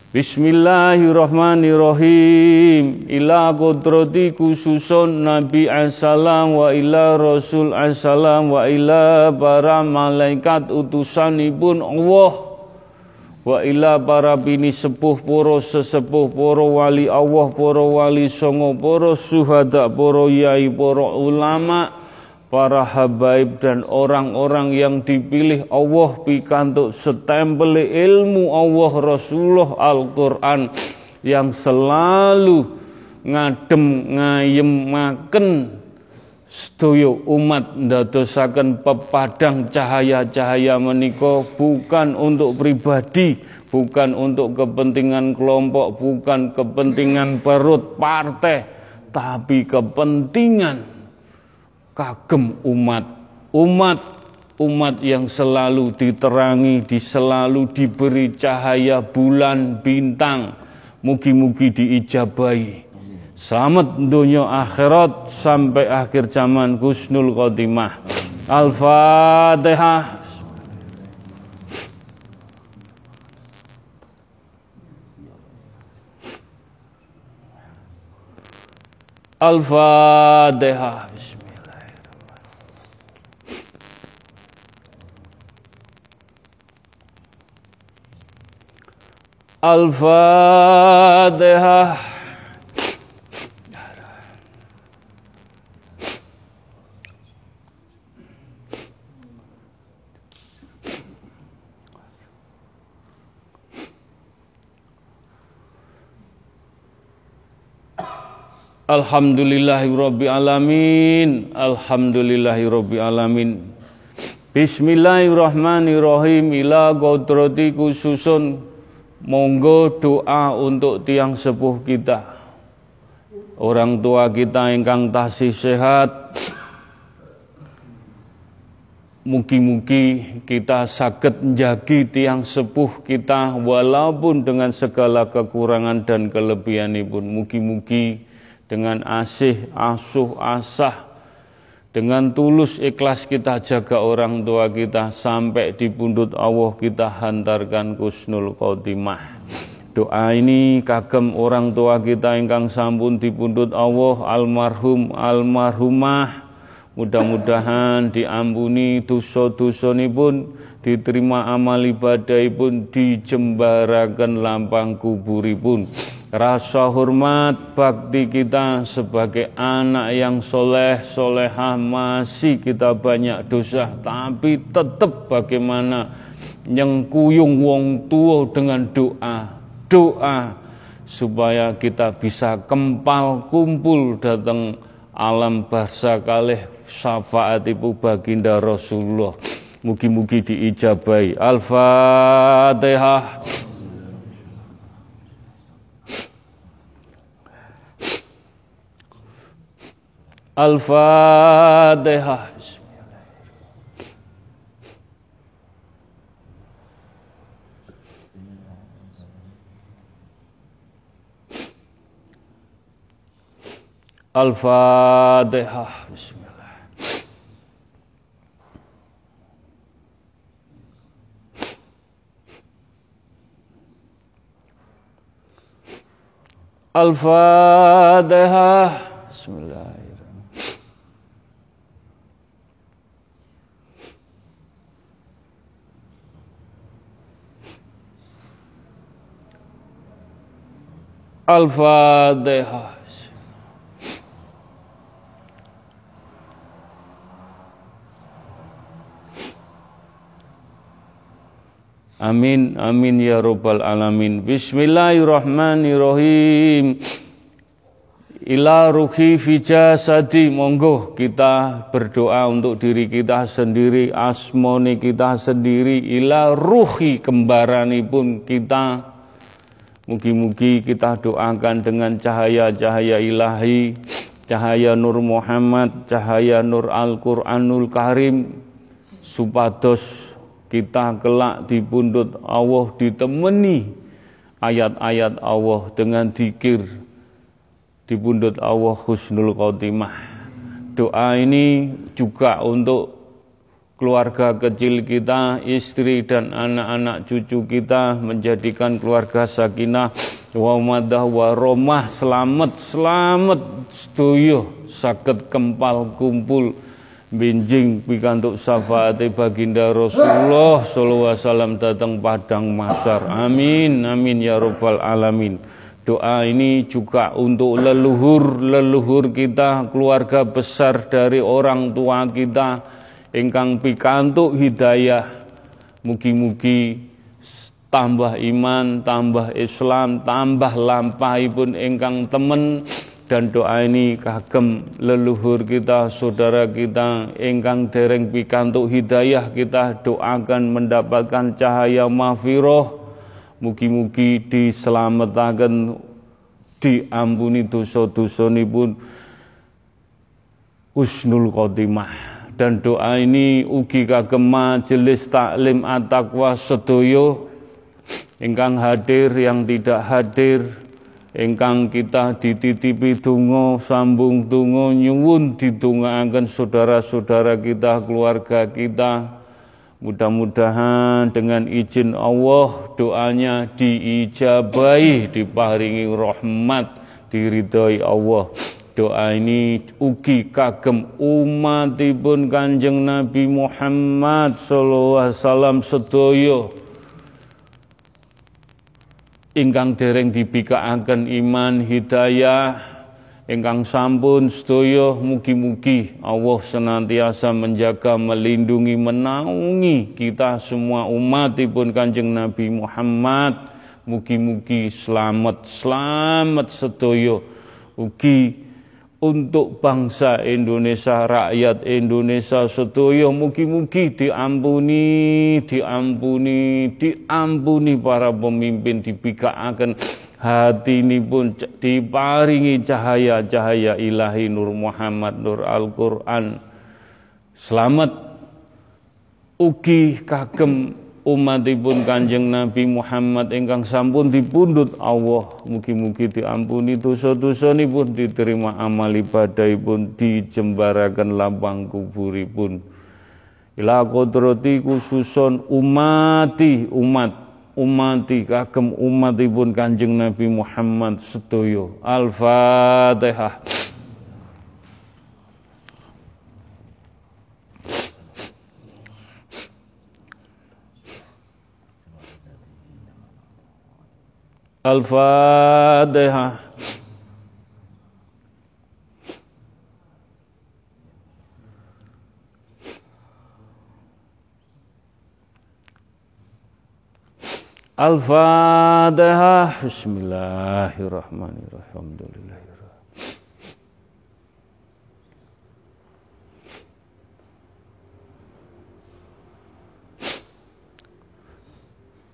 Bismillahirrahmanirrahim Ila kudrati khususun Nabi Assalam wa ila Rasul Assalam wa ila para malaikat utusanipun Allah wa ila para bini sepuh poro sesepuh poro wali Allah poro wali songo poro suhada poro yai poro ulama' para habaib dan orang-orang yang dipilih Allah pikantuk setempel ilmu Allah Rasulullah Al-Quran yang selalu ngadem ngayem makan sedoyo umat ndadosaken pepadang cahaya-cahaya meniko bukan untuk pribadi, bukan untuk kepentingan kelompok, bukan kepentingan perut partai, tapi kepentingan kagem umat umat umat yang selalu diterangi, di selalu diberi cahaya bulan bintang. Mugi-mugi diijabahi. Selamat dunia akhirat sampai akhir zaman Gusnul Khotimah. Al-Fatihah. Al-Fatihah. Al-Fatihah. Alhamdulillahirrabbilalamin Alhamdulillahirrabbilalamin Bismillahirrahmanirrahim. Ila kodrati khususun Monggo doa untuk tiang sepuh kita. Orang tua kita ingkang tasih sehat. Mugi-mugi kita sakit menjagi tiang sepuh kita walaupun dengan segala kekurangan dan kelebihan pun. Mugi-mugi dengan asih, asuh, asah, dengan tulus ikhlas kita jaga orang tua kita sampai di pundut Allah kita hantarkan kusnul khotimah. Doa ini kagem orang tua kita ingkang sampun di pundut Allah almarhum almarhumah mudah-mudahan diampuni dosa-dosa pun diterima amal ibadah pun dijembarakan lampang kuburipun. Rasa hormat bakti kita sebagai anak yang soleh solehah masih kita banyak dosa. Tapi tetap bagaimana yang kuyung wong tua dengan doa doa supaya kita bisa kempal kumpul datang alam bahasa kalih syafaat ibu baginda Rasulullah Mugi-mugi diijabai. Al-Fatihah. Al-Fatihah. Al-Fatihah. Al-Fatihah. Bismillahirrahmanirrahim. Al-Fatihah. Amin, amin ya robbal alamin. Bismillahirrahmanirrahim. Ila ruhi fijasadi monggo kita berdoa untuk diri kita sendiri, asmoni kita sendiri, ila ruhi kembarani pun kita. Mugi-mugi kita doakan dengan cahaya-cahaya ilahi, cahaya Nur Muhammad, cahaya Nur Al-Quranul Karim, supados kita kelak di pundut Allah ditemani ayat-ayat Allah dengan dikir di pundut Allah husnul khotimah. Doa ini juga untuk keluarga kecil kita, istri dan anak-anak cucu kita menjadikan keluarga sakinah wa madah wa romah selamat selamat setuju sakit kempal kumpul Binjing pikantuk syafaat baginda Rasulullah sallallahu alaihi wasallam datang padang masar. Amin amin ya rabbal alamin. Doa ini juga untuk leluhur-leluhur kita, keluarga besar dari orang tua kita ingkang pikantuk hidayah. Mugi-mugi tambah iman, tambah Islam, tambah lampahipun ingkang temen dan doa ini kagem leluhur kita, saudara kita, engkang dereng pikantuk hidayah kita doakan mendapatkan cahaya mahfiroh, mugi-mugi diselamatkan, diampuni dosa-dosa pun usnul khotimah. Dan doa ini ugi kagem majelis taklim at-taqwa sedoyo, engkang hadir yang tidak hadir, ingkang kita dititipi donga sambung donga nyuwun didongaaken saudara-saudara kita keluarga kita. Mudah-mudahan dengan izin Allah doanya diijabahi diparingi rahmat diridhoi Allah. Doa ini ugi kagem umatipun Kanjeng Nabi Muhammad sallallahu alaihi wasallam ingkang dereng dibikaaken iman hidayah ingkang sampun sedaya mugi-mugi Allah senantiasa menjaga melindungi menaungi kita semua umatipun Kanjeng Nabi Muhammad. Mugi-mugi selamat selamat sedaya. Ugi untuk bangsa Indonesia, rakyat Indonesia sedaya mugi-mugi diampuni, diampuni, diampuni para pemimpin dibikaaken hati ini pun diparingi cahaya-cahaya ilahi Nur Muhammad Nur Al-Quran. Selamat ugi kagem umatipun Kanjeng Nabi Muhammad ingkang sampun dipundhut Allah mugi-mugi diampuni dosa-dosanipun diterima amal ibadahipun dijembaraken lapang kuburipun. Ila kodrati khususon umati umat umati kagem umatipun Kanjeng Nabi Muhammad sedaya. Al-Fatihah Al-Fatihah. Al-Fatihah. Bismillahirrahmanirrahim. Alhamdulillah.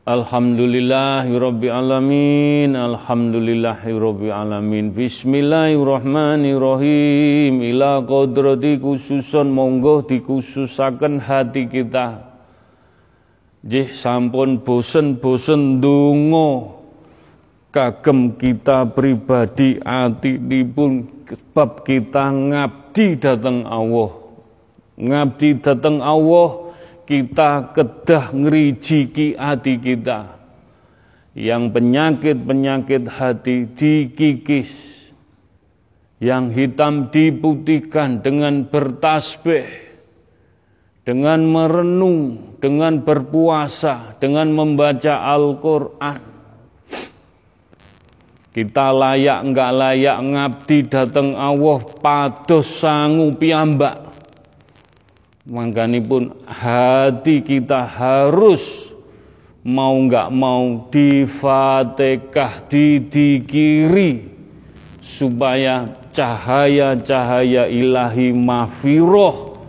Alhamdulillahirabbil alamin Alhamdulillahirabbil alamin. Bismillahirrahmanirrahim. Ila qadrati khususon monggo dikhususaken hati kita. Jih sampun bosen-bosen dungo kagem kita pribadi ati pun sebab kita ngabdi dateng Allah. Ngabdi dateng Allah kita kedah ngerijiki hati kita. yang penyakit-penyakit hati dikikis, yang hitam diputihkan dengan bertasbih, dengan merenung, dengan berpuasa, dengan membaca Al-Quran. Kita layak enggak layak ngabdi datang Allah pados sangu piyambak pun hati kita harus mau nggak mau difatihah didikiri supaya cahaya-cahaya ilahi mafiroh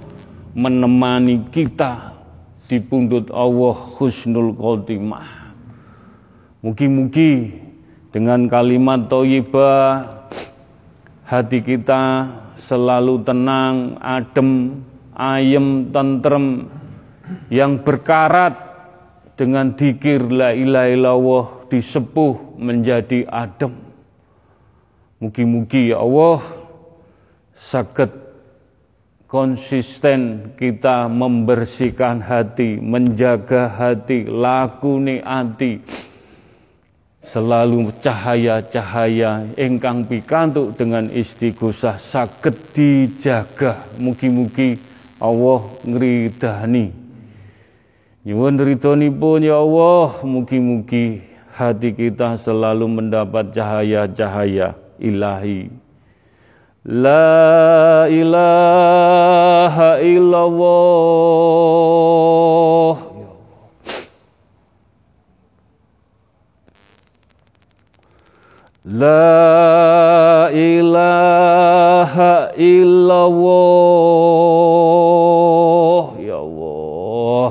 menemani kita di pundut Allah husnul khotimah. Mugi-mugi dengan kalimat toyibah hati kita selalu tenang, adem, ayem, tentrem, yang berkarat dengan dikir la ilaha illallah disepuh menjadi adem. Mugi-mugi ya Allah sakit konsisten kita membersihkan hati, menjaga hati, laku hati, selalu cahaya-cahaya ingkang pikantuk dengan istighosah sakit dijaga mugi-mugi Allah ngridani. Nyuwun ridhonipun ya Allah, mugi-mugi hati kita selalu mendapat cahaya-cahaya ilahi. La ilaha illallah. La ilaha illallah Ya Allah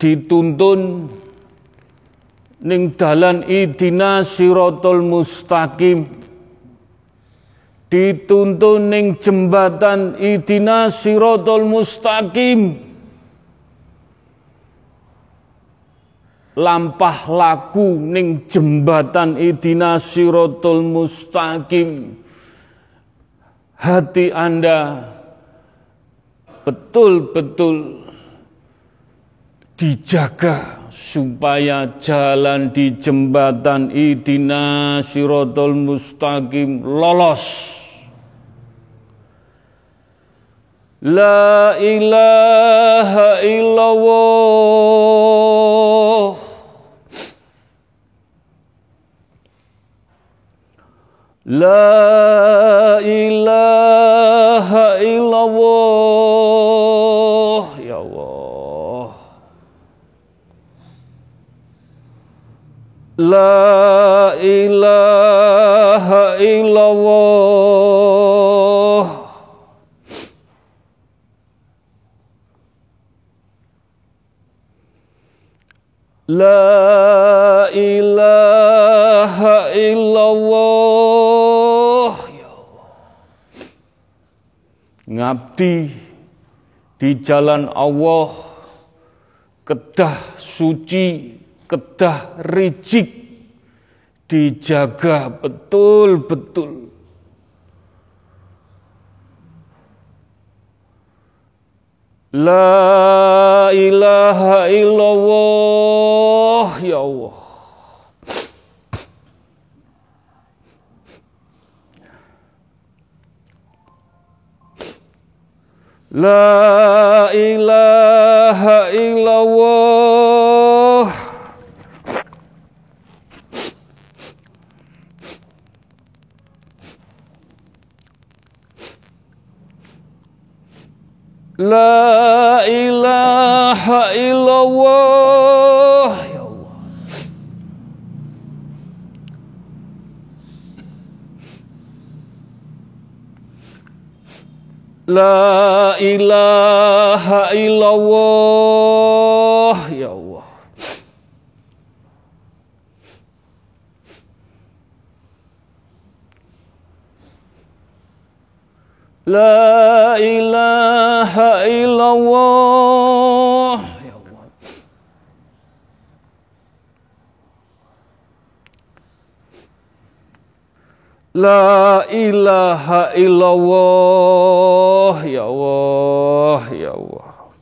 Dituntun ning dalan idina siratal mustaqim. Dituntun ning jembatan idina sirotol mustaqim. Lampah laku ning jembatan idina sirotol mustaqim. Hati Anda betul-betul dijaga supaya jalan di jembatan idina sirotol mustaqim lolos. La ilaha illallah. La ilaha illallah Ya Allah La ilaha illallah La ilaha illallah ya Allah. Ngabdi di jalan Allah kedah suci, kedah rijik dijaga betul-betul. La ilaha illallah ya Allah. La ilaha illallah. La ilaha illallah ya Allah. La ilaha illallah ya. La ilaha illallah ya Allah. La ilaha illallah ya Allah ya Allah.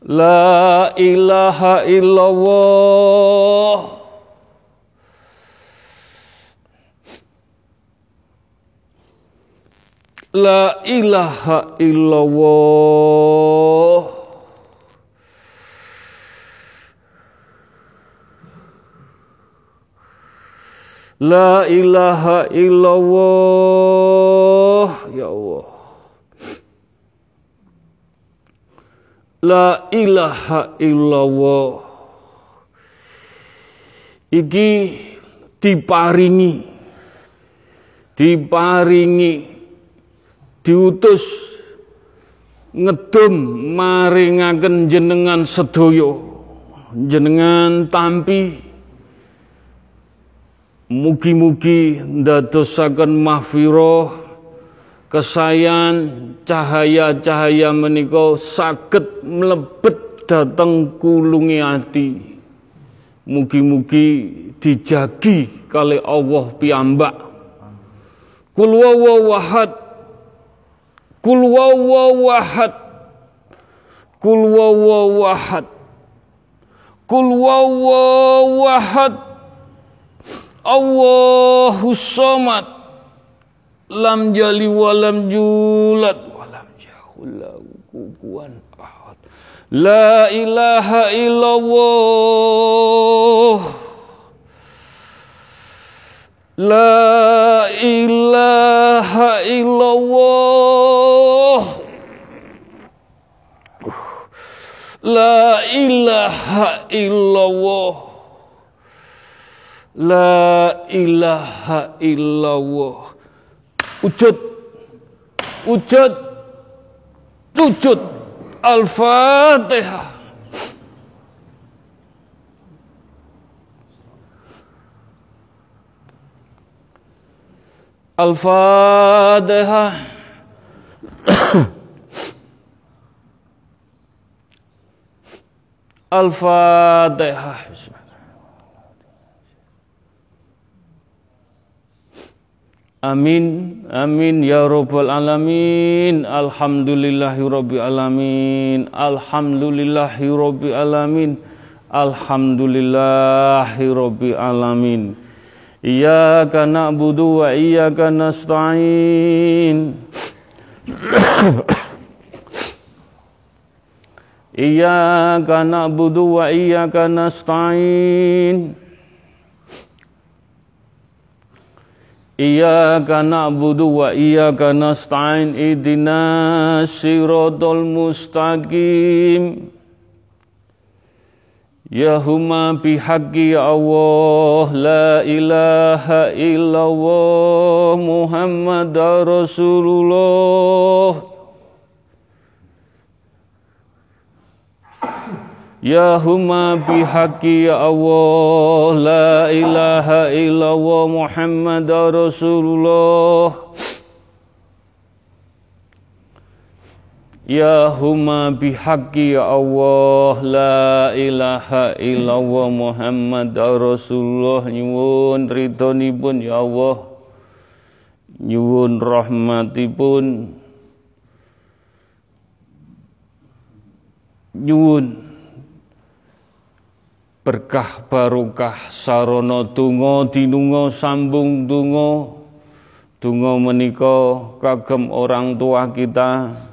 La ilaha illallah La ilaha illallah. La ilaha illallah. Ya Allah. La ilaha illallah. Iki diparingi. Diparingi Diutus Ngedum maringaken jenengan sedoyo Jenengan tampi Mugi-mugi ndadosaken mahfiroh kesayan cahaya-cahaya menika saged mlebet dhateng kulungi ati. Mugi-mugi dijagi kali Allah piyambak. Kul wawahad Kul wawahad Kul wawahad Kul wawahad Allahu somad lam jali walam julat walam jahul kukuan ahad. La ilaha illallah la ilaha illallah la ilaha illallah La ilaha illallah. Wujud. Wujud. Wujud. Al-Fatihah. Al-Fatihah. Al-Fatihah. Bismillah. Amin, amin ya robbal alamin. Alhamdulillahi rabbil alamin. Alhamdulillahi rabbil alamin. Alhamdulillahi rabbil alamin. Iyyaka na'budu wa iyyaka nasta'in. Iyyaka na'budu wa iyyaka nasta'in. Iyyaka na'budu wa iyyaka nasta'in ihdinas siratal mustaqim Ya huma bihaqqi ya Allah la ilaha illallah Muhammad Rasulullah Ya huma bihaqi ya Allah La ilaha illallah Muhammad Rasulullah Ya huma bihaqi ya Allah La ilaha illallah Muhammad Rasulullah. Nyuwun ridhonipun ya Allah. Nyuwun rahmatipun. Nyuwun berkah barokah sarana donga dinunga sambung donga. Donga menika kagem orang tua kita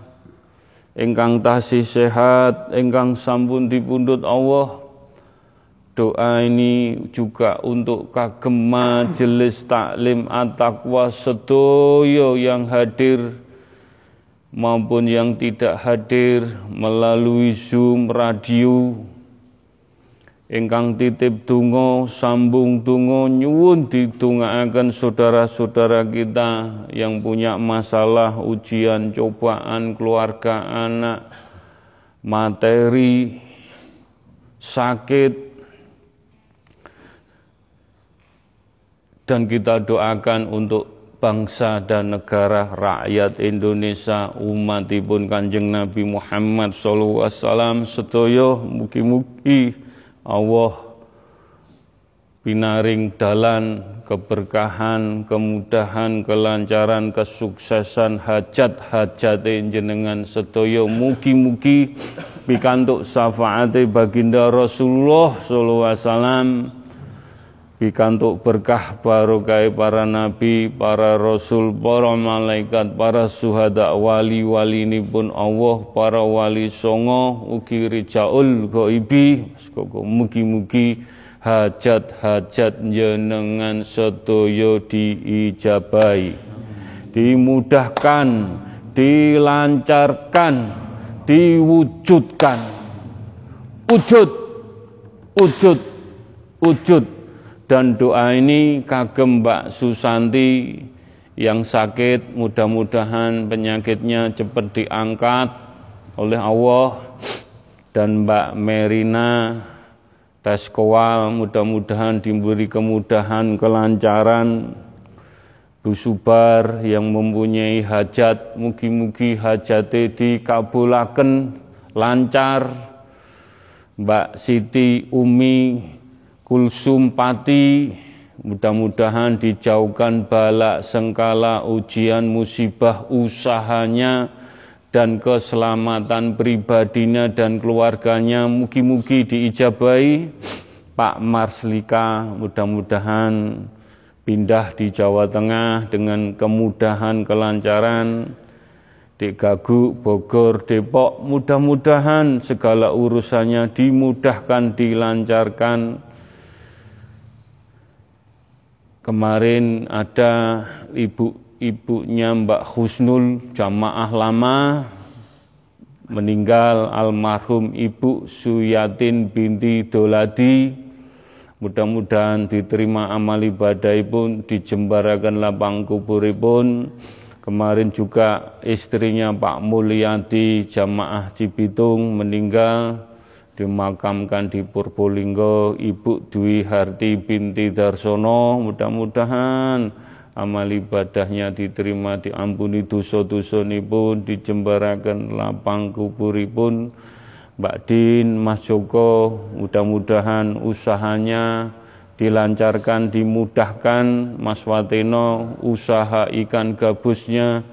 ingkang tasih sehat ingkang sampun dipundhut Allah doa ini juga untuk kagem majelis taklim at-taqwa sedoyo yang hadir maupun yang tidak hadir melalui Zoom radio ingkang titip donga sambung donga nyuwun didongaaken saudara-saudara kita yang punya masalah ujian cobaan keluarga anak materi sakit. Dan kita doakan untuk bangsa dan negara rakyat Indonesia umatipun Kanjeng Nabi Muhammad sallallahu alaihi wasallam sedaya Allah pinaring dalan keberkahan, kemudahan, kelancaran, kesuksesan hajat-hajat jenengan sedaya. Mugi-mugi pikantuk syafaate baginda Rasulullah sallallahu alaihi wasallam pikantuk berkah barokah para nabi, para rasul, para malaikat, para suhada wali-wali ini pun Allah, para wali songo, ugi rijaul koko mugi-mugi hajat-hajat jenengan sedaya diijabahi dimudahkan dilancarkan diwujudkan. Wujud wujud wujud dan doa ini kagem Mbak Susanti yang sakit mudah-mudahan penyakitnya cepat diangkat oleh Allah. Dan Mbak Merina tes kowal mudah-mudahan diberi kemudahan kelancaran. Bu Subar yang mempunyai hajat mugi-mugi hajate dikabulaken lancar. Mbak Siti Umi Kulsum Pati mudah-mudahan dijauhkan balak sengkala ujian musibah usahanya dan keselamatan pribadinya dan keluarganya. Mugi-mugi diijabai Pak Marslika. Mudah-mudahan pindah di Jawa Tengah dengan kemudahan kelancaran. Di Gaguk, Bogor, Depok mudah-mudahan segala urusannya dimudahkan dilancarkan kemarin ada Ibu ibunya Mbak Husnul jamaah lama meninggal almarhum Ibu Suyatin binti Doladi. Mudah-mudahan diterima amal ibadah pun dijembarakan lapang kuburipun kemarin juga istrinya Pak Mulyadi jamaah Cibitung meninggal dimakamkan di Purbolinggo Ibu Dwi Harti binti Darsono mudah-mudahan amal ibadahnya diterima diampuni dosa-dosa pun dijembarakan lapang kuburipun. Mbak Din, Mas Joko, mudah-mudahan usahanya dilancarkan, dimudahkan, Mas Wateno, usaha ikan gabusnya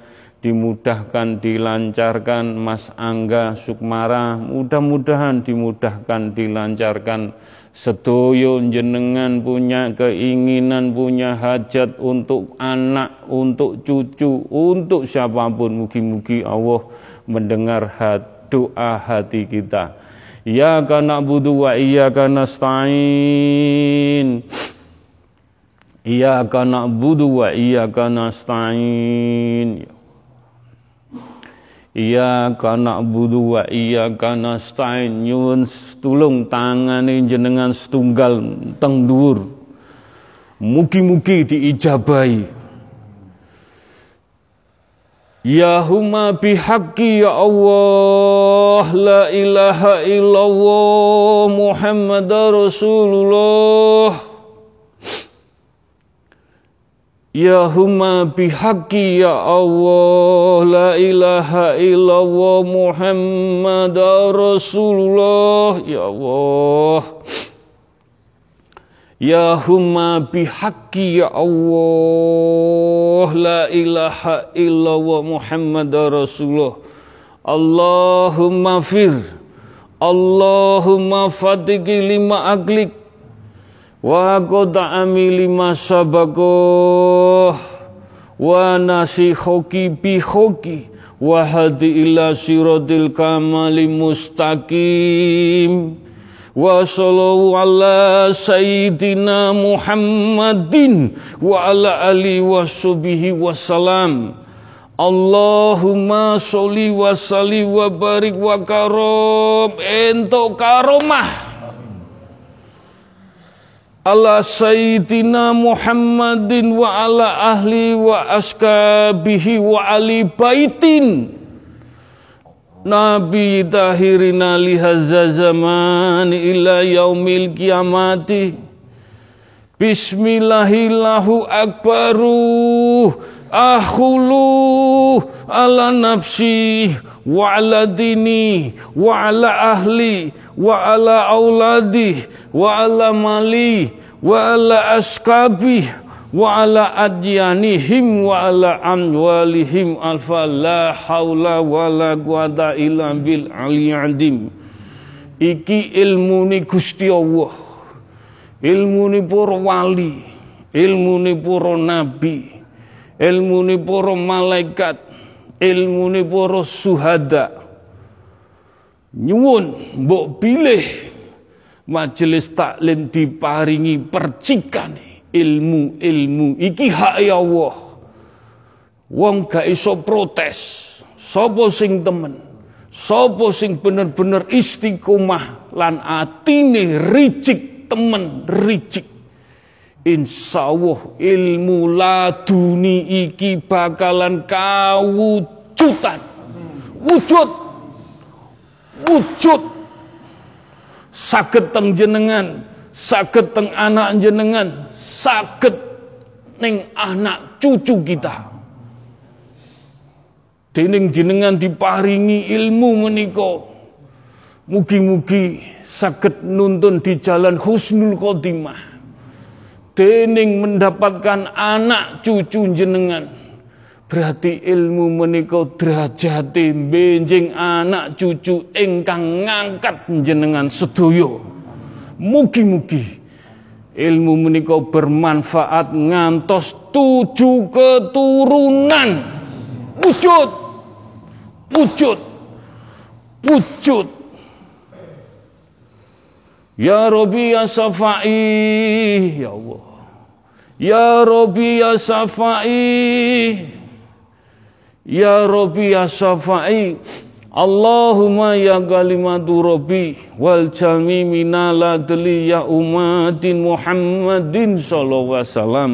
dimudahkan, dilancarkan, Mas Angga Sukmara, mudah-mudahan dimudahkan, dilancarkan, Sedoyo jenengan punya keinginan, punya hajat untuk anak, untuk cucu, untuk siapa pun. Mugi-mugi Allah mendengar hat, doa hati kita. Ya kana budu wa iya kana stain. Iya kana budu wa iya kana stain. Iya kana budu wa iya kana stain nyun tulung tangane jenengan setunggal teng dhuwur. Mugi-mugi diijabahi. Ya huma bihaqqi ya Allah la ilaha illallah Muhammad Rasulullah Ya huma bihaqi ya Allah La ilaha illallah Muhammad Rasulullah. Ya Allah. Ya huma bihaqi ya Allah La ilaha illallah Muhammad Rasulullah. Allahumma fir Allahumma fatiki lima aglik wa qad'ami lima sabakoh wa nasikhoki bikhoki wa hadi ila siratil kamali mustaqim. Wa sallallahu ala sayyidina Muhammadin wa ala ali wa subihi wa salam. Allahumma sholli wa salli wa barik wa karom. Ento karomah ala sayyidina Muhammadin wa ala ahli wa askabihi wa ali baitin. Nabi tahirina lihazza zaman ila yaumil kiamati. Bismillahillahu akbaru akhulu ala nafsi wa ala dini wa ala ahli wa ala auladi wa ala mali wa ala askabi wa ala adyanihim wa ala amwalihim. Alfa la haula wa la quwata illa bil aliyadim iki ilmu ni Gusti Allah. Ilmu ni para wali. Ilmu ni para nabi. Ilmu ni para malaikat, ilmu ni para suhada. Nyuwun mbok pilih majelis taklim diparingi percikan ilmu-ilmu iki hak ya Allah. Wong gak iso protes. Sopo sing temen? Sopo sing bener-bener istiqomah lan atine ricik temen ricik Insya Allah ilmu laduni iki bakalan kawujudan. Wujud. Wujud. Sakit teng jenengan. Sakit teng anak jenengan. Sakit neng anak cucu kita. Dening jenengan diparingi ilmu meniko. Mugi-mugi sakit nuntun di jalan husnul khotimah dening mendapatkan anak cucu jenengan. Berarti ilmu menika derajate benjing anak cucu ingkang ngangkat jenengan sedoyo mugi-mugi ilmu menika bermanfaat ngantos tujuh keturunan. Wujud! Wujud! Wujud! Ya Rabbi ya Safai Ya Allah Ya Rabbi ya Safai Ya Rabbi ya Safai Allahumma ya kalimatu Rabbi wal jami minala ya umatin Muhammadin sallallahu alaihi wasallam.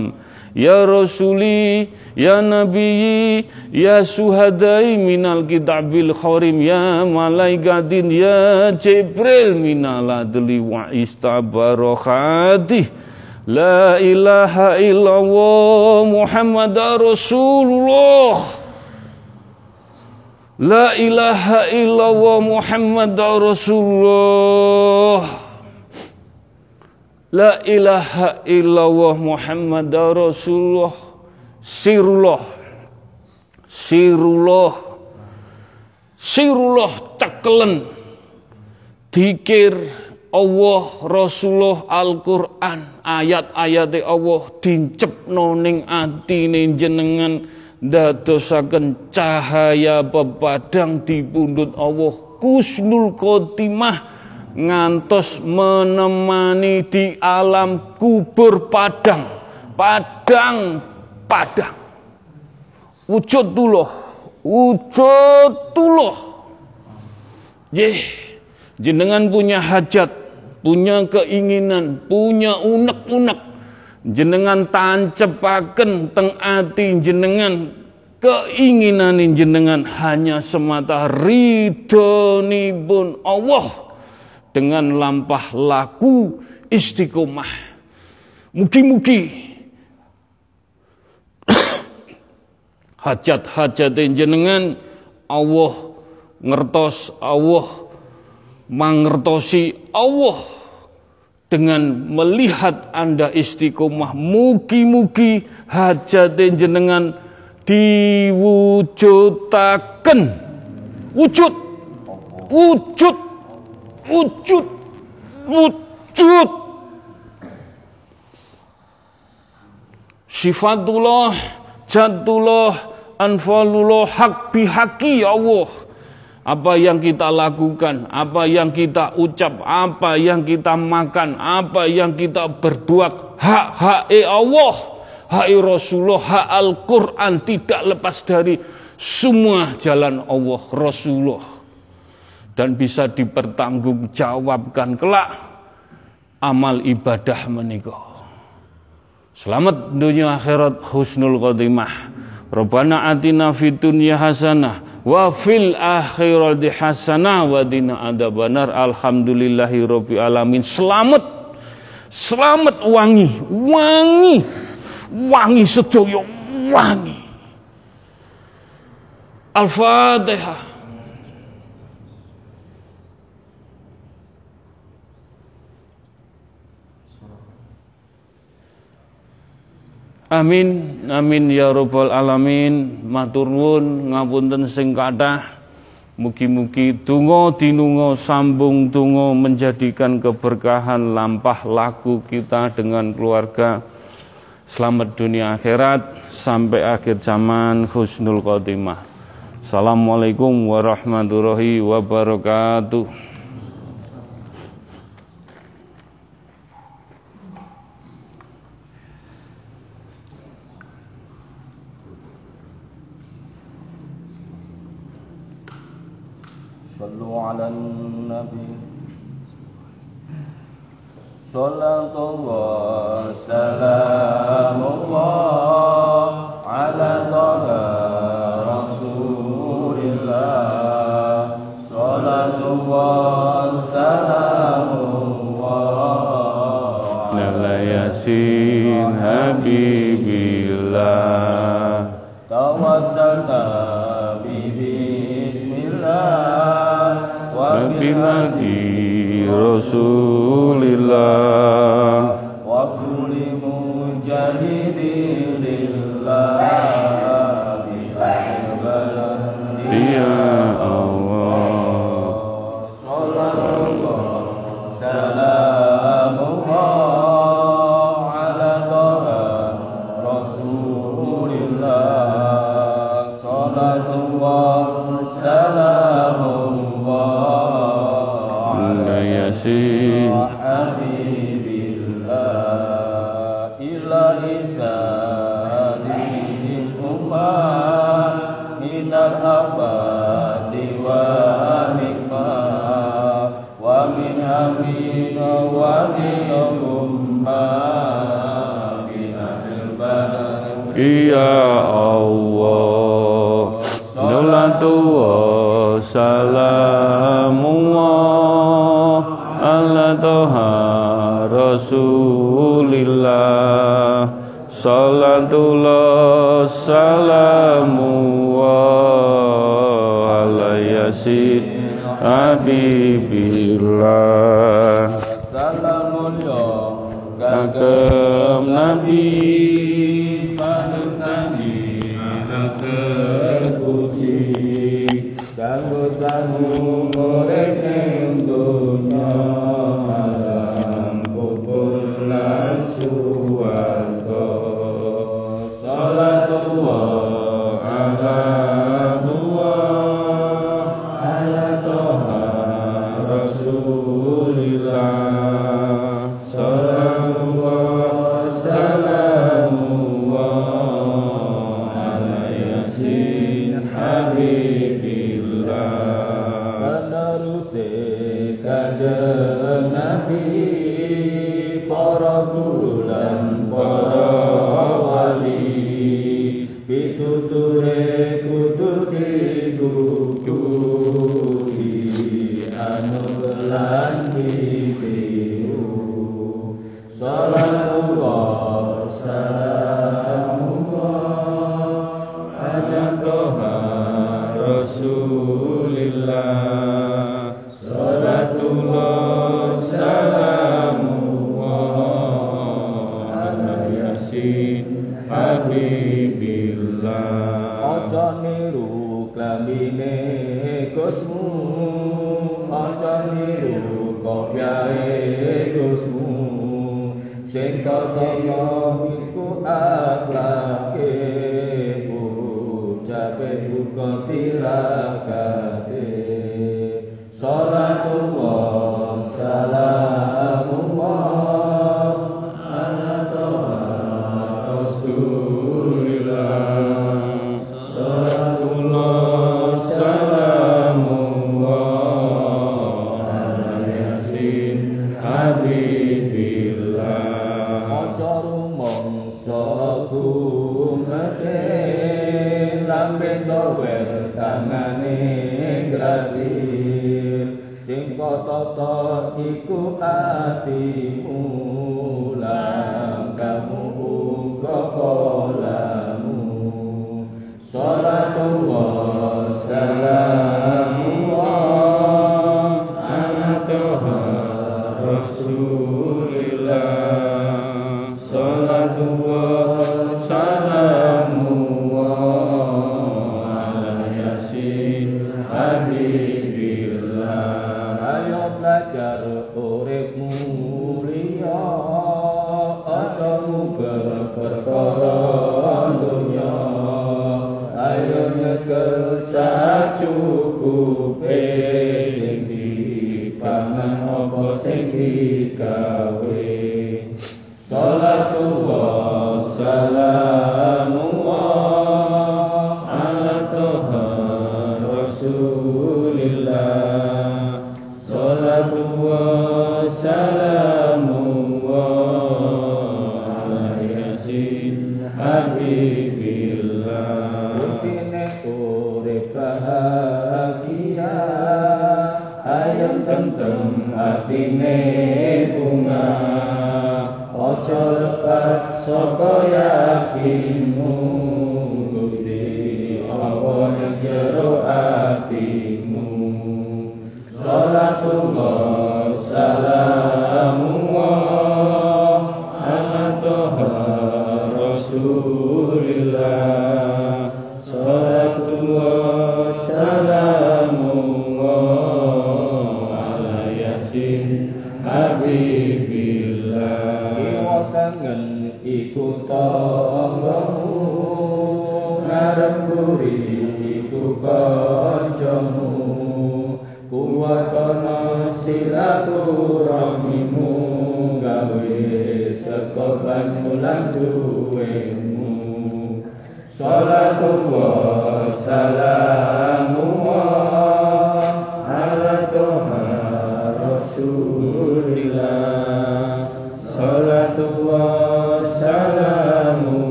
Ya Rasuli, Ya Nabi, Ya Suhadai minal kitabil kharim, Ya Malaikatin, Ya Jibril minal adli wa istabarokhati. La ilaha illallah Muhammad Rasulullah. La ilaha illallah Muhammad Rasulullah. La ilaha illallah Muhammad Rasulullah. Sirullah. Sirullah. Sirullah cekelen Dikir Allah Rasulullah Al-Quran Ayat-ayat Allah Dincep noning atine jenengan Dadosaken cahaya pepadang di pundut Allah. Kusnul Khotimah ngantos menemani di alam kubur padang. Padang padang. Wujud tuloh wujud tuloh. Ye, jenengan punya hajat punya keinginan punya unek-unek. Jenengan tancepaken teng ati jenengan. Keinginan jenengan hanya semata ridhonipun Allah. Dengan lampah laku istiqomah. Mugi-mugi. Hajat-hajat jenengan Allah ngertos Allah mangertosi Allah dengan melihat Anda istiqomah mugi-mugi hajat jenengan diwujudaken. Wujud. Wujud. Wujud. Wujud. Sifatullah jatullah anfalullah hak bihaki ya Allah apa yang kita lakukan, apa yang kita ucap, apa yang kita makan, apa yang kita berbuat, hak-hak Allah, hak Rasulullah, hak Al-Quran tidak lepas dari semua jalan Allah Rasulullah dan bisa dipertanggungjawabkan kelak amal ibadah menika. Selamat dunia akhirat husnul khotimah. Rabbana atina fid dunya hasanah wa fil akhirati hasanah wa dina adzabannar. Alhamdulillahi rabbil alamin. Selamat. Selamat wangi, wangi. Wangi sedaya wangi. Al-Fatihah. Amin, amin ya robbal alamin. Matur nuwun ngapunten sing kathah. Mugi-mugi tungo dinungo sambung tungo menjadikan keberkahan lampah laku kita dengan keluarga. Selamat dunia akhirat sampai akhir zaman husnul khotimah. Assalamualaikum warahmatullahi wabarakatuh. على النبي صلاة الله سلام الله على طه رسول الله صلاة الله سلام الله على ياسين حبيب 做 Ojo lepas soko yakinmu Gusti Allah yang jero atimu tua